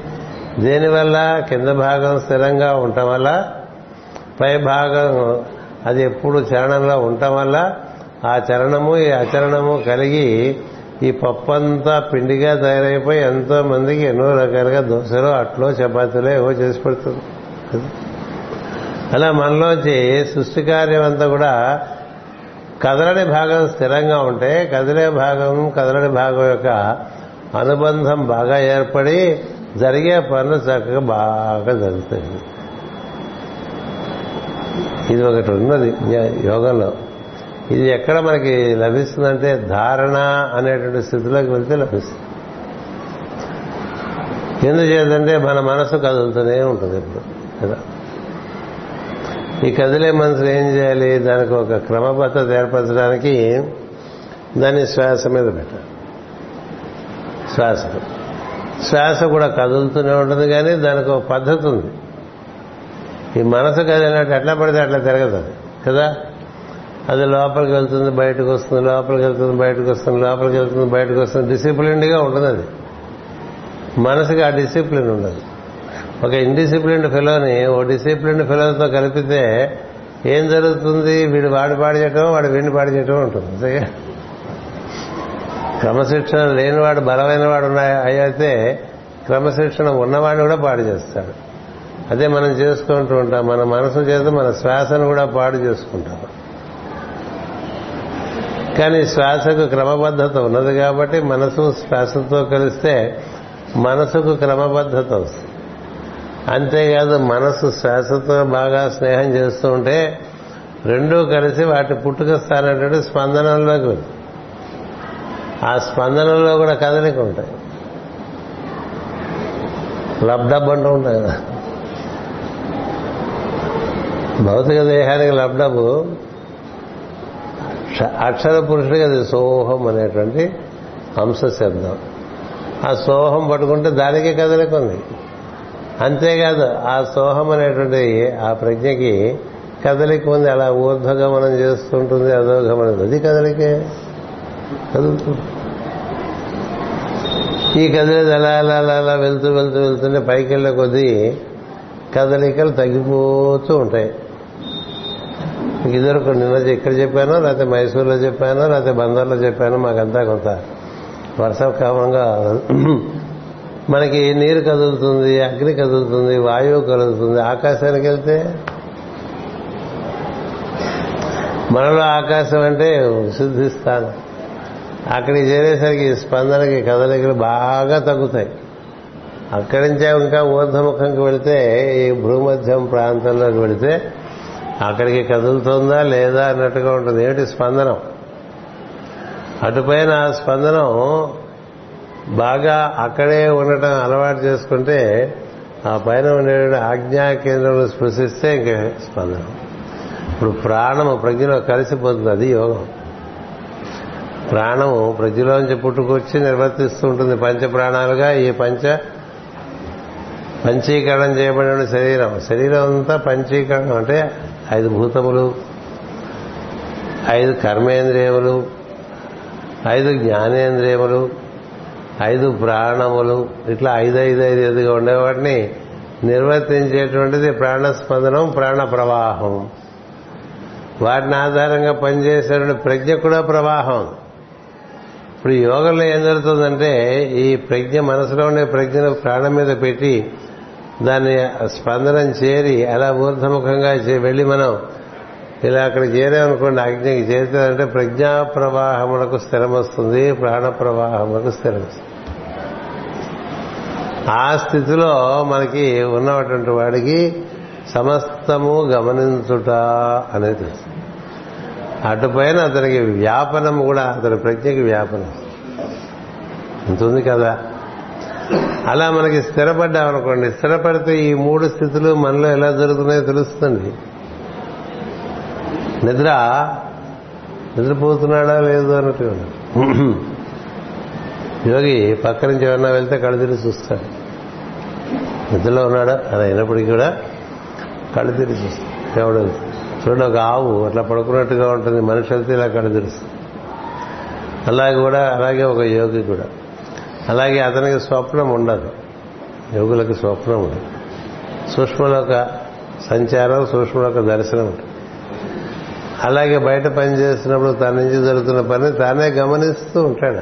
Speaker 1: దేనివల్ల? కింద భాగం స్థిరంగా ఉండటం వల్ల? పై భాగం అది ఎప్పుడు చరణంలో ఉండటం వల్ల? ఆ చరణము ఈ అచరణము కలిగి ఈ పప్పంతా పిండిగా తయారైపోయి ఎంతో మందికి ఎన్నో రకాలుగా దోశలు అట్లో చపాతీలో ఏవో చేసి పెడుతుంది. అలా మనలోంచి సృష్టి కార్యం అంతా కూడా కదలని భాగం స్థిరంగా ఉంటే కదిలే భాగం కదలని భాగం యొక్క అనుబంధం బాగా ఏర్పడి జరిగే పనులు చక్కగా బాగా జరుగుతాయి. ఇది ఒకటి ఉన్నది యోగంలో. ఇది ఎక్కడ మనకి లభిస్తుందంటే ధారణ అనేటువంటి స్థితిలోకి వెళ్తే లభిస్తుంది. ఎందుచేతంటే మన మనసు కదులుతూనే ఉంటుంది ఇప్పుడు కదా? ఈ కదిలే మనసులు ఏం చేయాలి? దానికి ఒక క్రమబద్ధత ఏర్పరచడానికి దాన్ని శ్వాస మీద పెట్టాలి. శ్వాస. శ్వాస కూడా కదులుతూనే ఉంటుంది కానీ దానికి ఒక పద్ధతి ఉంది. ఈ మనసు కదిలినట్టు ఎట్లా పడితే అట్లా తిరగదు అది కదా? అది లోపలికి వెళ్తుంది బయటకు వస్తుంది లోపలికి వెళ్తుంది బయటకు వస్తుంది లోపలికి వెళ్తుంది బయటకు వస్తుంది. డిసిప్లిన్డ్గా ఉంటుంది అది. మనసుకి ఆ డిసిప్లిన్ ఉండదు. ఒక ఇండిసిప్లిన్డ్ ఫెలోని ఓ డిసిప్లిన్డ్ ఫెలోతో కలిపితే ఏం జరుగుతుంది? వీడు వాడి పాడి చేయటం వాడు వీడిని పాడి చేయటం ఉంటుంది. క్రమశిక్షణ లేనివాడు బలమైన వాడు అయితే క్రమశిక్షణ ఉన్నవాడిని కూడా పాడు చేస్తాడు. అదే మనం చేసుకుంటూ ఉంటాం. మన మనసు చేత మన శ్వాసను కూడా పాడు చేసుకుంటాం. కానీ శ్వాసకు క్రమబద్ధత ఉన్నది కాబట్టి మనసు శ్వాసతో కలిస్తే మనసుకు క్రమబద్ధత వస్తుంది. అంతేకాదు మనసు శ్వాసతో బాగా స్నేహం చేస్తూ ఉంటే రెండూ కలిసి వాటి పుట్టుక స్థానటువంటి స్పందనల్లోకి ఆ స్పందనలో కూడా కదలిక ఉంటాయి. లబ్డబ్ అంటూ ఉంటాయి కదా. భౌతిక దేహానికి లబ్డబు అక్షర పురుషుడికి అది సోహం అనేటువంటి అంశ శబ్దం. ఆ సోహం పట్టుకుంటే దానికే కదలిక ఉంది. అంతేకాదు ఆ సోహం అనేటువంటి ఆ ప్రజ్ఞకి కదలిక ఉంది. అలా ఊర్ధ్వగమనం చేస్తుంటుంది అధోగమనం. అది కదలికే కదులుతుంది ఈ కదిలేదు అలా అలా అలా అలా వెళ్తూ వెళ్తూ వెళ్తుంటే పైకి వెళ్ళే కొద్దీ కదలికలు తగ్గిపోతూ ఉంటాయి. ఇద్దరు నిన్న ఇక్కడ చెప్పానో లేకపోతే మైసూర్లో చెప్పానో లేకపోతే బందర్లో చెప్పానో మాకంతా కొంత వర్షక్రమంగా మనకి నీరు కదులుతుంది అగ్ని కదులుతుంది వాయువు కదులుతుంది. ఆకాశానికి వెళ్తే మనలో ఆకాశం అంటే శుద్ధిస్తాను అక్కడికి చేరేసరికి స్పందనకి కదలికలు బాగా తగ్గుతాయి. అక్కడి నుంచే ఇంకా ఊర్ధముఖంకి వెళితే ఈ భూమధ్యం ప్రాంతంలోకి వెళితే అక్కడికి కదులుతుందా లేదా అన్నట్టుగా ఉంటుంది. ఏమిటి స్పందనం? అటుపైన స్పందనం బాగా అక్కడే ఉండటం అలవాటు చేసుకుంటే ఆ పైన ఉండే ఆజ్ఞా కేంద్రంలో స్పృశిస్తే ఇంక స్పందన. ఇప్పుడు ప్రాణము ప్రజ్ఞలో కలిసిపోతుంది అది యోగం. ప్రాణము ప్రజ్ఞలోంచి పుట్టుకొచ్చి నిర్వర్తిస్తూ ఉంటుంది పంచ ప్రాణాలుగా ఈ పంచ పంచీకరణం చేయబడిన శరీరం. శరీరం అంతా పంచీకరణం అంటే ఐదు భూతములు ఐదు కర్మేంద్రియములు ఐదు జ్ఞానేంద్రియములు ఐదు ప్రాణములు. ఇట్లా ఐదు ఐదు ఐదు ఐదుగా ఉండేవాటిని నిర్వర్తించేటువంటిది ప్రాణస్పందనం ప్రాణ ప్రవాహం వాటిని ఆధారంగా పనిచేసేటువంటి ప్రజ్ఞ కూడా ప్రవాహం. ఇప్పుడు యోగంలో ఏం జరుగుతుందంటే ఈ ప్రజ్ఞ మనసులో ఉండే ప్రజ్ఞను ప్రాణం మీద పెట్టి దాన్ని స్పందనం చేరి అలా ఊర్ధముఖంగా వెళ్ళి మనం ఇలా అక్కడ చేరామనుకోండి అగ్నికి చేరుతుందంటే ప్రజ్ఞా ప్రవాహములకు స్థిరం వస్తుంది ప్రాణ ప్రవాహములకు స్థిరం వస్తుంది ఆ స్థితిలో మనకి ఉన్నటువంటి వాడికి సమస్తము గమనించుట అనేది తెలుసు. అటుపైన అతనికి వ్యాపనం కూడా అతని ప్రజ్ఞకి వ్యాపనం. ఉంటుంది కదా? అలా మనకి స్థిరపడ్డామనుకోండి స్థిరపడితే ఈ మూడు స్థితులు మనలో ఎలా జరుగుతున్నాయో తెలుస్తుంది. నిద్ర నిద్రపోతున్నాడా లేదు అన్నట్టు. యోగి పక్క నుంచి ఎవరన్నా వెళ్తే కళ్ళు తిరిగి చూస్తాడు. నిద్రలో ఉన్నాడా? అని అయినప్పటికీ కూడా కళ్ళు తిరిగి దేవుడు ఎవడు? చూడండి ఒక ఆవు అట్లా పడుకున్నట్టుగా ఉంటుంది. మనిషి వెళ్తే ఇలా కళ్ళు తెరుస్తుంది. అలాగే కూడా అలాగే ఒక యోగి కూడా. అలాగే అతనికి స్వప్నం ఉండదు. యోగులకు స్వప్నం ఉండదు. సూక్ష్మలోక సంచారం సూక్ష్మలోక దర్శనం ఉంటుంది. అలాగే బయట పని చేస్తున్నప్పుడు తన నుంచి జరుగుతున్న పని తానే గమనిస్తూ ఉంటాడు.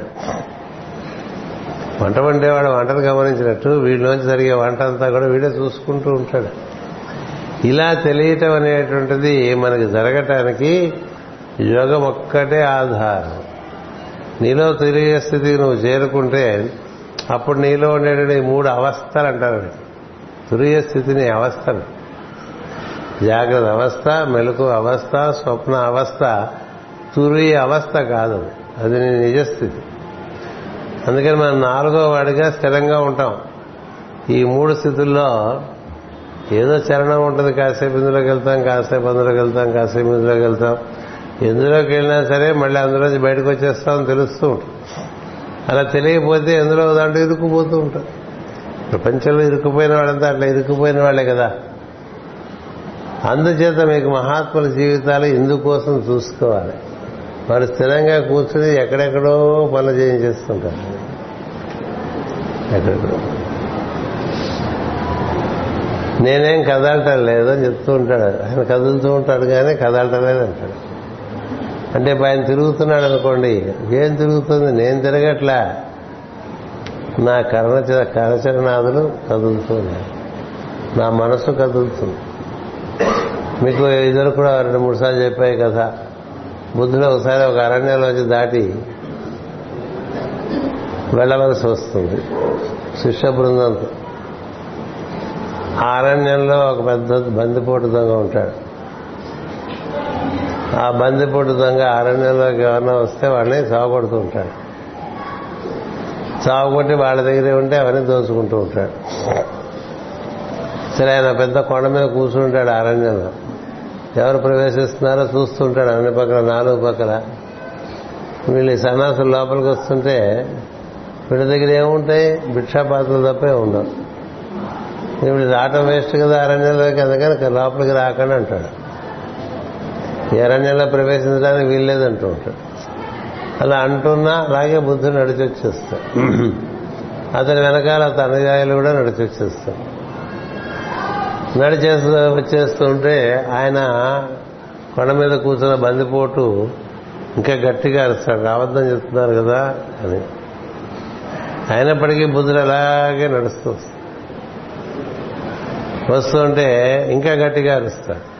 Speaker 1: వంట వండేవాడు వంటను గమనించినట్టు వీడిలోంచి జరిగే వంట అంతా కూడా వీడే చూసుకుంటూ ఉంటాడు. ఇలా తెలియటం అనేటువంటిది మనకి జరగటానికి యోగం ఒక్కటే ఆధారం. నీలో తెలియ స్థితి నువ్వు చేరుకుంటే అప్పుడు నీలో ఉండేటువంటి మూడు అవస్థలు అంటారు తురియ స్థితిని అవస్థలు. జాగ్రత్త అవస్థ మెలకు అవస్థ స్వప్న అవస్థ తురియ అవస్థ కాదు. అది. అది నీ నిజస్థితి. అందుకని మనం నాలుగో వాడిగా స్థిరంగా ఉంటాం. ఈ మూడు స్థితుల్లో ఏదో చరణం ఉంటుంది కాసేపు ఇందులోకి వెళ్తాం కాసేపు అందులోకి వెళ్తాం కాసేపు ఇందులోకి వెళ్తాం. ఎందులోకి వెళ్ళినా సరే మళ్ళీ అందులోంచి బయటకు వచ్చేస్తాం తెలుస్తూ ఉంటుంది. అలా తెలియకపోతే ఎందులో దాంట్లో ఇరుక్కుపోతూ ఉంటాం. ప్రపంచంలో ఇరుక్కుపోయిన వాళ్ళంతా అట్లా ఇరుక్కుపోయిన వాళ్ళే కదా. అందుచేత మీకు మహాత్ముల జీవితాలు ఇందుకోసం చూసుకోవాలి. వారు స్థిరంగా కూర్చుని ఎక్కడెక్కడో పనులు చేయించేస్తుంటారు. ఎక్కడెక్కడో నేనేం కదలటం లేదు అని చెప్తూ ఉంటాడు. ఆయన కదులుతూ ఉంటాడు కానీ కదలటం లేదంటాడు. అంటే ఆయన తిరుగుతున్నాడు అనుకోండి ఏం తిరుగుతుంది? నేను తిరగట్లా. నా కరణ కరచరణాదులు కదులుతున్నాయి. నా మనసు కదులుతుంది. మీకు ఇద్దరు కూడా రెండు మూడు సార్లు చెప్పాయి కదా. బుద్ధుడు ఒకసారి ఒక అరణ్యంలోంచి దాటి వెళ్ళవలసి వస్తుంది. శిష్య బృందంతో ఆ అరణ్యంలో ఒక పెద్ద బందిపోటు దొంగ ఉంటాడు. ఆ బందిపోటు దొంగ అరణ్యంలోకి ఎవరన్నా వస్తే వాళ్ళని సాగుకొడుతూ ఉంటాడు. సాగుకొట్టి వాళ్ళ దగ్గరే ఉంటే అవన్నీ దోచుకుంటూ ఉంటాడు. సరే ఆయన పెద్ద కొండ మీద కూర్చుంటాడు అరణ్యంలో ఎవరు ప్రవేశిస్తున్నారో చూస్తుంటాడు అన్ని పక్కల నాలుగు పక్కల. వీళ్ళు ఈ సన్నాసులు లోపలికి వస్తుంటే వీళ్ళ దగ్గర ఏముంటాయి? భిక్షాపాత్రలు తప్పే ఉండవు. ఇప్పుడు రావటం వేస్ట్ కదా అరణ్యంలోకి అందుకని లోపలికి రాకండి అంటాడు. అరణ్యంలో ప్రవేశించడానికి వీల్లేదంటూ ఉంటాడు. అలా అంటున్నా అలాగే బుద్ధుడు నడిచి వచ్చేస్తాడు అతని వెనకాల తనజాయిలు కూడా నడిచి వచ్చేస్తాడు నడిచేస్తూ వచ్చేస్తుంటే ఆయన కొండ మీద కూర్చున్న బందిపోటు ఇంకా గట్టిగా అరుస్తాడు. రావద్దని చెప్తున్నారు కదా అని. అయినప్పటికీ బుద్ధుడు అలాగే నడుస్తూ వస్తుంటే ఇంకా గట్టిగా అరుస్తాడు.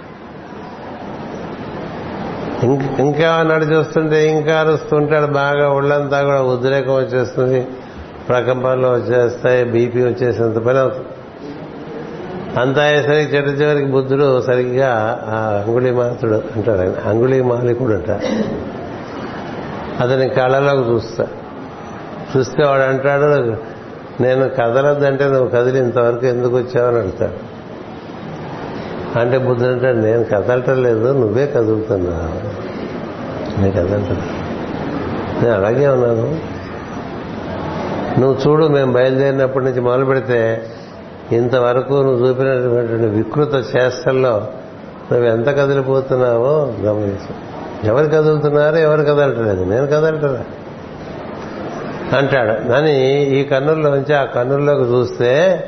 Speaker 1: ఇంకా నడిచి వస్తుంటే ఇంకా అరుస్తుంటాడు బాగా ఒళ్ళంతా కూడా ఉద్రేకం వచ్చేస్తుంది. ప్రకంపనలు వచ్చేస్తాయి. బీపీ వచ్చేసేంత పని అవుతుంది. అంతా అయ్యేసరికి చెట్టు చివరికి బుద్ధుడు సరిగ్గా ఆ అంగుళి మాతుడు అంటారు ఆయన. అంగుళి మాలికుడు అంట అతని కళ్ళలోకి చూస్తాడు. చూస్తే వాడు అంటాడు నేను కదలద్దంటే నువ్వు కదిలి ఇంతవరకు ఎందుకు వచ్చావని అడుగుతాడు అంటే బుద్ధుడు అంటాడు నేను కదలటం లేదు నువ్వే కదులుతున్నావు. నేను కదలటం నేను అలాగే ఉన్నాను. నువ్వు చూడు మేము బయలుదేరినప్పటి నుంచి మొదలు పెడితే ఇంతవరకు నువ్వు చూపినటువంటి వికృత చేష్టల్లో నువ్వు ఎంత కదిలిపోతున్నావో గమనించు. ఎవరు కదులుతున్నారు? ఎవరు కదలటలేదు నేను కదలటరా అంటాడు. కానీ ఈ కన్నుల్లోంచి ఆ కన్నుల్లోకి చూస్తే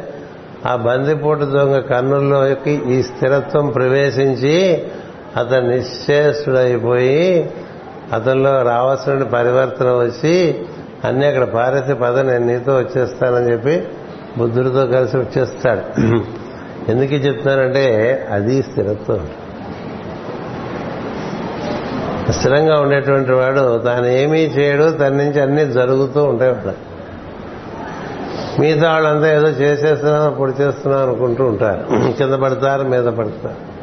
Speaker 1: ఆ బందిపోటు దొంగ కన్నుల్లోకి ఈ స్థిరత్వం ప్రవేశించి అతను నిశ్చేష్టుడైపోయి అతనిలో రావాల్సిన పరివర్తన వచ్చి అన్ని అక్కడ పారేసి పద నేను నీతో వచ్చేస్తానని చెప్పి బుద్ధుడితో కలిసి వచ్చేస్తాడు. ఎందుకు చెప్తున్నానంటే అది స్థిరత్వం. స్థిరంగా ఉండేటువంటి వాడు తాను ఏమీ చేయడు తన నుంచి అన్ని జరుగుతూ ఉంటాయి మిగతా వాళ్ళంతా ఏదో చేసేస్తున్నాం పొడి చేస్తున్నాం అనుకుంటూ ఉంటారు. కింద పడతారు మీద పడతారు.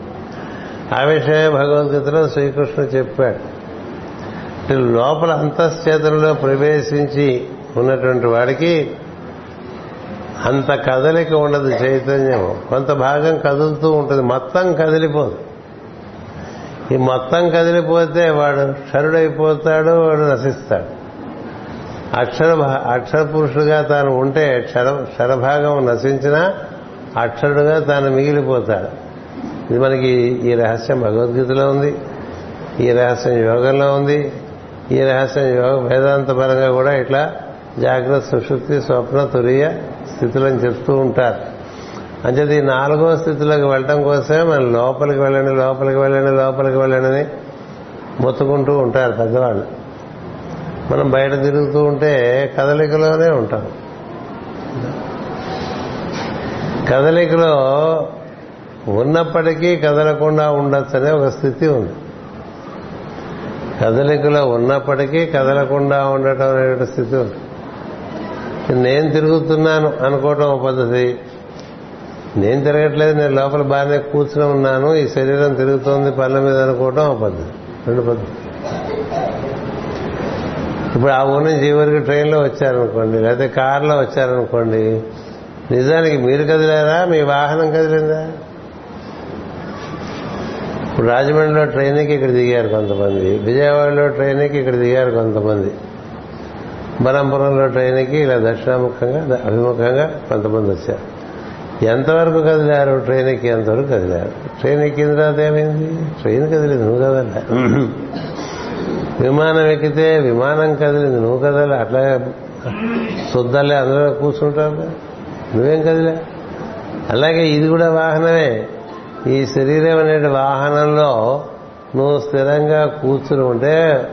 Speaker 1: ఆ విషయమే భగవద్గీతలో శ్రీకృష్ణుడు చెప్పాడు. లోపల అంతశ్చేతనలో ప్రవేశించి ఉన్నటువంటి వాడికి అంత కదలిక ఉండదు చైతన్యం కొంత భాగం కదులుతూ ఉంటుంది మొత్తం కదిలిపోదు. ఈ మొత్తం కదిలిపోతే వాడు క్షరుడైపోతాడు వాడు నశిస్తాడు. అక్షర అక్షర పురుషుడుగా తాను ఉంటే క్షర క్షరభాగం నశించినా అక్షరుడుగా తాను మిగిలిపోతాడు. ఇది మనకి ఈ రహస్యం భగవద్గీతలో ఉంది ఈ రహస్యం యోగంలో ఉంది ఈ రహస్యం యోగ వేదాంత పరంగా కూడా ఇట్లా జాగ్రత్త సుషుప్తి స్వప్న తురియ స్థితులను చెప్తూ ఉంటారు. అంటే ఈ నాలుగో స్థితిలోకి వెళ్ళటం కోసమే మనం లోపలికి వెళ్ళండి లోపలికి వెళ్ళండి లోపలికి వెళ్ళండి మొత్తుకుంటూ ఉంటారు పెద్దవాళ్ళు. మనం బయట తిరుగుతూ ఉంటే కదలికలోనే ఉంటాం. కదలికలో ఉన్నప్పటికీ కదలకుండా ఉండొచ్చనే ఒక స్థితి ఉంది. కదలికలో ఉన్నప్పటికీ కదలకుండా ఉండటం అనే స్థితి ఉంది. నేను తిరుగుతున్నాను అనుకోవటం ఒక పద్ధతి. నేను తిరగట్లేదు నేను లోపల బాగానే కూర్చుని ఉన్నాను ఈ శరీరం తిరుగుతోంది పళ్ళ మీద అనుకోవటం ఒక పద్ధతి. రెండు పద్ధతి. ఇప్పుడు ఆ ఊరి నుంచి ఈ ట్రైన్లో వచ్చారనుకోండి లేకపోతే కారులో వచ్చారనుకోండి నిజానికి మీరు కదిలారా? మీ వాహనం కదిలిందా? ఇప్పుడు రాజమండ్రిలో ట్రైన్కి ఇక్కడ దిగారు కొంతమంది విజయవాడలో ట్రైన్కి ఇక్కడ దిగారు కొంతమంది బలంపురంలో ట్రైన్కి ఇలా దక్షిణాముఖంగా అభిముఖంగా కొంతమంది వచ్చారు. ఎంతవరకు కదిలారు? ట్రైన్కి ఎంతవరకు కదిలారు? ట్రైన్ ఎక్కిన తర్వాత ఏమైంది? ట్రైన్ కదిలింది నువ్వు కదలే విమానం ఎక్కితే విమానం కదిలింది నువ్వు కదలే అట్లా శుద్ధలే అందులో కూర్చుంటారు నువ్వేం కదిలే అలాగే ఇది కూడా వాహనమే. ఈ శరీరం అనే వాహనంలో నువ్వు స్థిరంగా కూర్చుని ఉంటే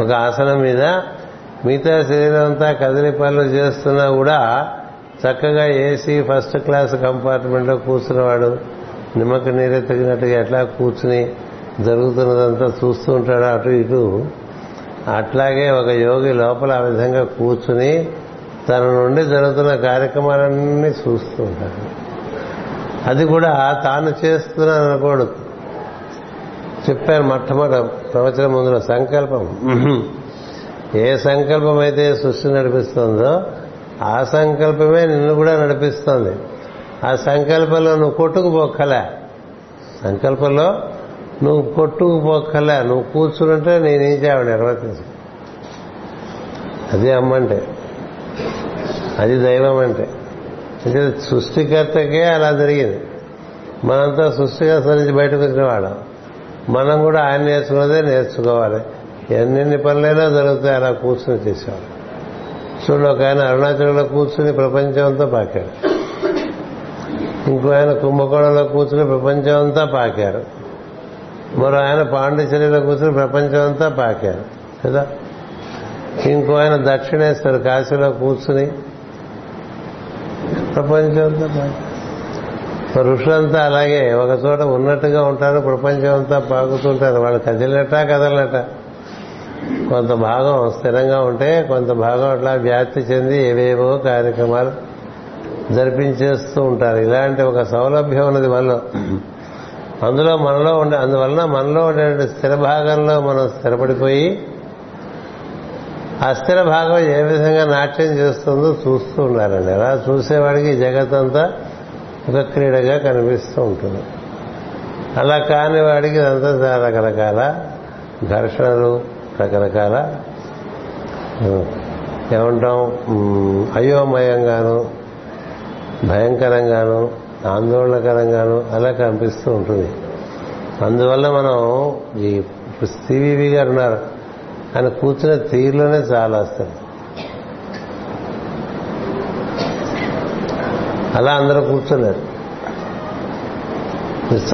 Speaker 1: ఒక ఆసనం మీద మిగతా శరీరం అంతా కదిలి పనులు చేస్తున్నా కూడా చక్కగా ఏసీ ఫస్ట్ క్లాస్ కంపార్ట్మెంట్లో కూర్చున్నవాడు నిమ్మక నీరెత్తినట్టుగా ఎట్లా కూర్చుని జరుగుతున్నదంతా చూస్తూ ఉంటాడు అటు ఇటు. అట్లాగే ఒక యోగి లోపల ఆ విధంగా కూర్చుని తన నుండి జరుగుతున్న కార్యక్రమాలన్నీ చూస్తూ ఉంటాడు. అది కూడా తాను చేస్తున్నాను అనకూడదు. చెప్పాను మొట్టమొదటి ప్రవచనం ముందులో సంకల్పం. ఏ సంకల్పం అయితే సృష్టి నడిపిస్తుందో ఆ సంకల్పమే నిన్ను కూడా నడిపిస్తుంది. ఆ సంకల్పంలో నువ్వు కొట్టుకుపోక్కలే. సంకల్పంలో నువ్వు కొట్టుకుపోక్కలే. నువ్వు కూర్చుంటే నేనేం చేయాలి? నిర్వర్తించు. అది అమ్మంటే. అది దైవం అంటే అంటే సృష్టికర్తకే అలా జరిగింది. మనంతా సృష్టికర్త నుంచి బయటకు వచ్చిన వాళ్ళం. మనం కూడా ఆయన నేర్చుకున్నదే నేర్చుకోవాలి. ఎన్నెన్ని పనులైనా జరుగుతాయి అలా కూర్చుని చేసేవాడు చూడు ఒక ఆయన అరుణాచలంలో కూర్చుని ప్రపంచం అంతా పాకాడు ఇంకో ఆయన కుంభకోణంలో కూర్చుని ప్రపంచం అంతా పాకారు. మరో ఆయన పాండిచేరిలో కూర్చుని ప్రపంచం అంతా పాకారు. కదా? ఇంకో ఆయన దక్షిణేశ్వరు కాశీలో కూర్చుని ప్రపంచం అంతా పాకారు. ఋషులంతా అలాగే ఒక చోట ఉన్నట్టుగా ఉంటారు ప్రపంచం అంతా పాకుతుంటారు. వాళ్ళు కదిలినట్ట కదలనట కొంత భాగం స్థిరంగా ఉంటే కొంత భాగం అట్లా వ్యాప్తి చెంది ఏవేవో కార్యక్రమాలు జరిపించేస్తూ ఉంటారు. ఇలాంటి ఒక సౌలభ్యం ఉన్నది మనలో. అందులో మనలో ఉండే అందువలన మనలో ఉండే స్థిర భాగంలో మనం స్థిరపడిపోయి ఆ స్థిర భాగం ఏ విధంగా నాట్యం చేస్తుందో చూస్తూ ఉండాలండి. అలా చూసేవాడికి జగత్తంతా ఒక క్రీడగా కనిపిస్తూ ఉంటుంది. అలా కాని వాడికి ఇదంతా రకరకాల ఘర్షణలు రకరకాల ఏమంటాం అయోమయంగాను భయంకరంగాను ఆందోళనకరంగాను అలా కనిపిస్తూ ఉంటుంది. అందువల్ల మనం ఈ సివివి గారు ఉన్నారు. ఆయన కూర్చున్న తీరులోనే చాలా వస్తుంది అలా అందరూ కూర్చోలేరు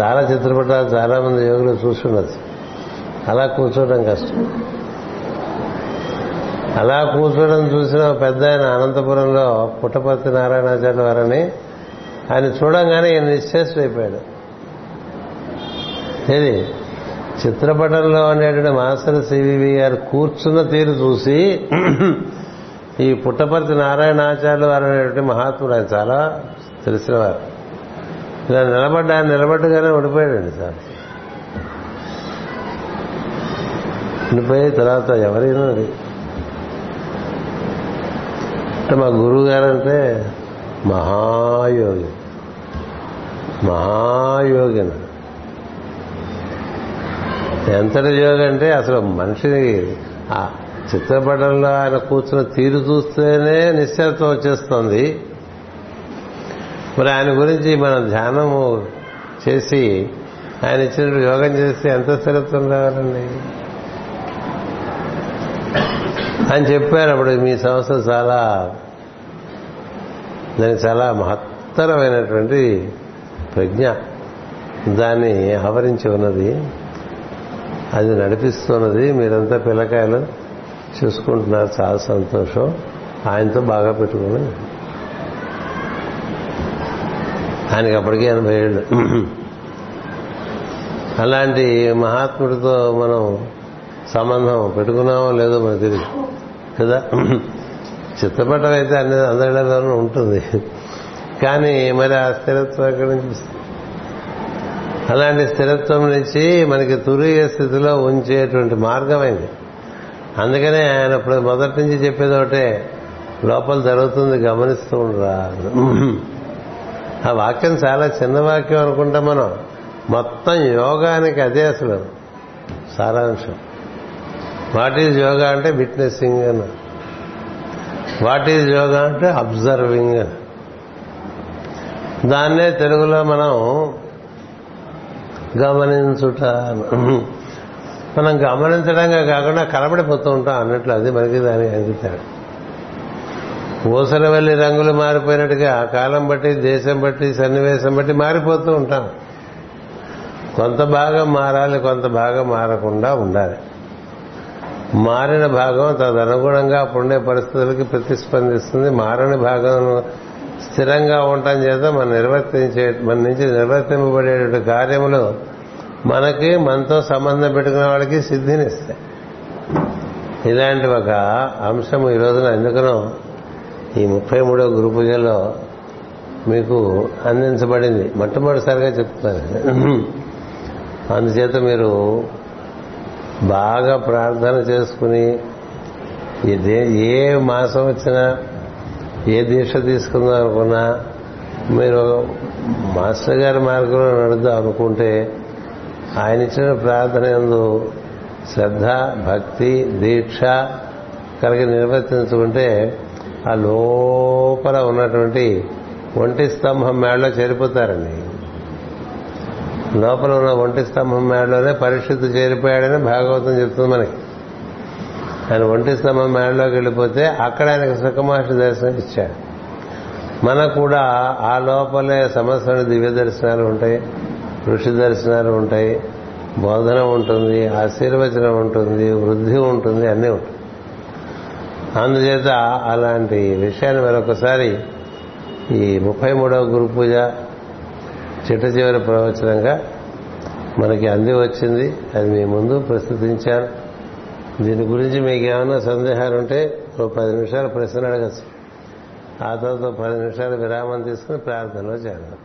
Speaker 1: చాలా చిత్రపటాలు చాలా మంది యోగులు చూస్తున్నారు. అలా కూర్చోవడం కష్టం. అలా కూర్చోవడం చూసిన పెద్ద ఆయన అనంతపురంలో పుట్టపర్తి నారాయణాచార్య వారని ఆయన చూడంగానే ఈయన నిశ్చేష్డైపోయాడు ఏది? చిత్రపటంలో ఉండేటువంటి మాస్టర్ సివివి గారు కూర్చున్న తీరు చూసి ఈ పుట్టపర్తి నారాయణాచార్యులు వారు అనేటువంటి మహాత్ముడు ఆయన చాలా తెలిసినవారు ఇలా నిలబడ్డా ఆయన నిలబడ్డగానే ఉండిపోయాడండి సార్. ఉండిపోయి తర్వాత ఎవరైనా అంటే మా గురువు గారంటే మహాయోగి. మహాయోగి ఎంతటి యోగి అంటే అసలు మనిషిని ఆ చిత్రపటంలో ఆయన కూర్చున్న తీరు చూస్తేనే నిశ్చలత్వం వచ్చేస్తుంది. మరి ఆయన గురించి మనం ధ్యానము చేసి ఆయన ఇచ్చినట్టు యోగం చేస్తే ఎంత స్థిరత్వం రావాలండి? అని చెప్పారు అప్పుడు మీ సంస్థ చాలా దానికి చాలా మహత్తరమైనటువంటి ప్రజ్ఞ. దాన్ని ఆవరించి ఉన్నది. అది నడిపిస్తున్నది. మీరంతా పిల్లకాయలు చూసుకుంటున్నారు. చాలా సంతోషం. ఆయనతో బాగా పెట్టుకుని. ఆయనకి అప్పటికే ఎనభై ఏళ్ళు. అలాంటి మహాత్ముడితో మనం సంబంధం పెట్టుకున్నామో లేదో మనకు తెలియదు. కదా? చిత్తపటం అయితే అన్ని అందరిలోనూ ఉంటుంది. కానీ మరి ఆ స్థిరత్వం ఎక్కడి నుంచి అలాంటి స్థిరత్వం నుంచి మనకి తురియ స్థితిలో ఉంచేటువంటి మార్గమైంది. అందుకనే ఆయన ఇప్పుడు మొదటి నుంచి చెప్పేది ఒకటే లోపల జరుగుతుంది గమనిస్తూ ఉండరా ఆ వాక్యం చాలా చిన్న వాక్యం అనుకుంటాం మనం. మొత్తం యోగానికి అదే అసలు సారాంశం. వాట్ ఈజ్ యోగా అంటే విట్నెసింగ్ అని వాట్ ఈజ్ యోగా అంటే అబ్జర్వింగ్. దాన్నే తెలుగులో మనం గమనించుట మనం గమనించడంగా కాకుండా కనబడిపోతూ ఉంటాం అన్నట్లు అది మనకి దాని అందుతాడు ఊసల వెళ్ళి రంగులు మారిపోయినట్టుగా కాలం బట్టి దేశం బట్టి సన్నివేశం బట్టి మారిపోతూ ఉంటాం. కొంత భాగం మారాలి కొంత భాగం మారకుండా ఉండాలి. మారిన భాగం తదనుగుణంగా అప్పుడుండే పరిస్థితులకి ప్రతిస్పందిస్తుంది. మారని భాగం స్థిరంగా ఉండటం చేత మనం నిర్వర్తించే మన నుంచి నిర్వర్తింపబడేటువంటి కార్యములు మనకి మనతో సంబంధం పెట్టుకున్న వాళ్ళకి సిద్ధినిస్తాయి. ఇలాంటి ఒక అంశం ఈ రోజున ఎందుకనో ఈ ముప్పై మూడో గురు పూజలో మీకు అందించబడింది. మొట్టమొదటిసారిగా చెప్తున్నారు అందుచేత మీరు బాగా ప్రార్థన చేసుకుని ఏ మాసం వచ్చినా ఏ దీక్ష తీసుకుందాం అనుకున్నా మీరు మాస్టర్ గారి మార్గంలో నడుద్దాం అనుకుంటే ఆయన ఇచ్చిన ప్రార్థన ఎందు శ్రద్ధ భక్తి దీక్ష కలిగి నిర్వర్తించుకుంటే ఆ లోపల ఉన్నటువంటి ఒంటి స్తంభం మేడలో చేరిపోతారండి. లోపల ఉన్న ఒంటి స్తంభం మేడలోనే పరిస్థితి చేరిపోయాడని భాగవతం చెప్తుంది మనకి. ఆయన ఒంటి స్తంభం మేడలోకి వెళ్ళిపోతే అక్కడ ఆయనకు సుఖమాష దర్శనం ఇచ్చాడు. మనకు కూడా ఆ లోపలే సమస్యలు దివ్య దర్శనాలు ఉంటాయి ఋషి దర్శనాలు ఉంటాయి బోధన ఉంటుంది ఆశీర్వచనం ఉంటుంది వృద్ధి ఉంటుంది అన్నీ ఉంటాయి. అందుచేత అలాంటి విషయాన్ని మరొకసారి ఈ ముప్పై మూడవ గురు పూజ చిట్ట చివరి ప్రవచనంగా మనకి అంది వచ్చింది. అది మీ ముందు ప్రస్తుతించాను. దీని గురించి మీకు ఏమైనా సందేహాలు ఉంటే ఓ పది నిమిషాలు ప్రశ్న అడగచ్చు. ఆ తర్వాత పది నిమిషాలు విరామం తీసుకుని ప్రార్థనలో చేద్దాం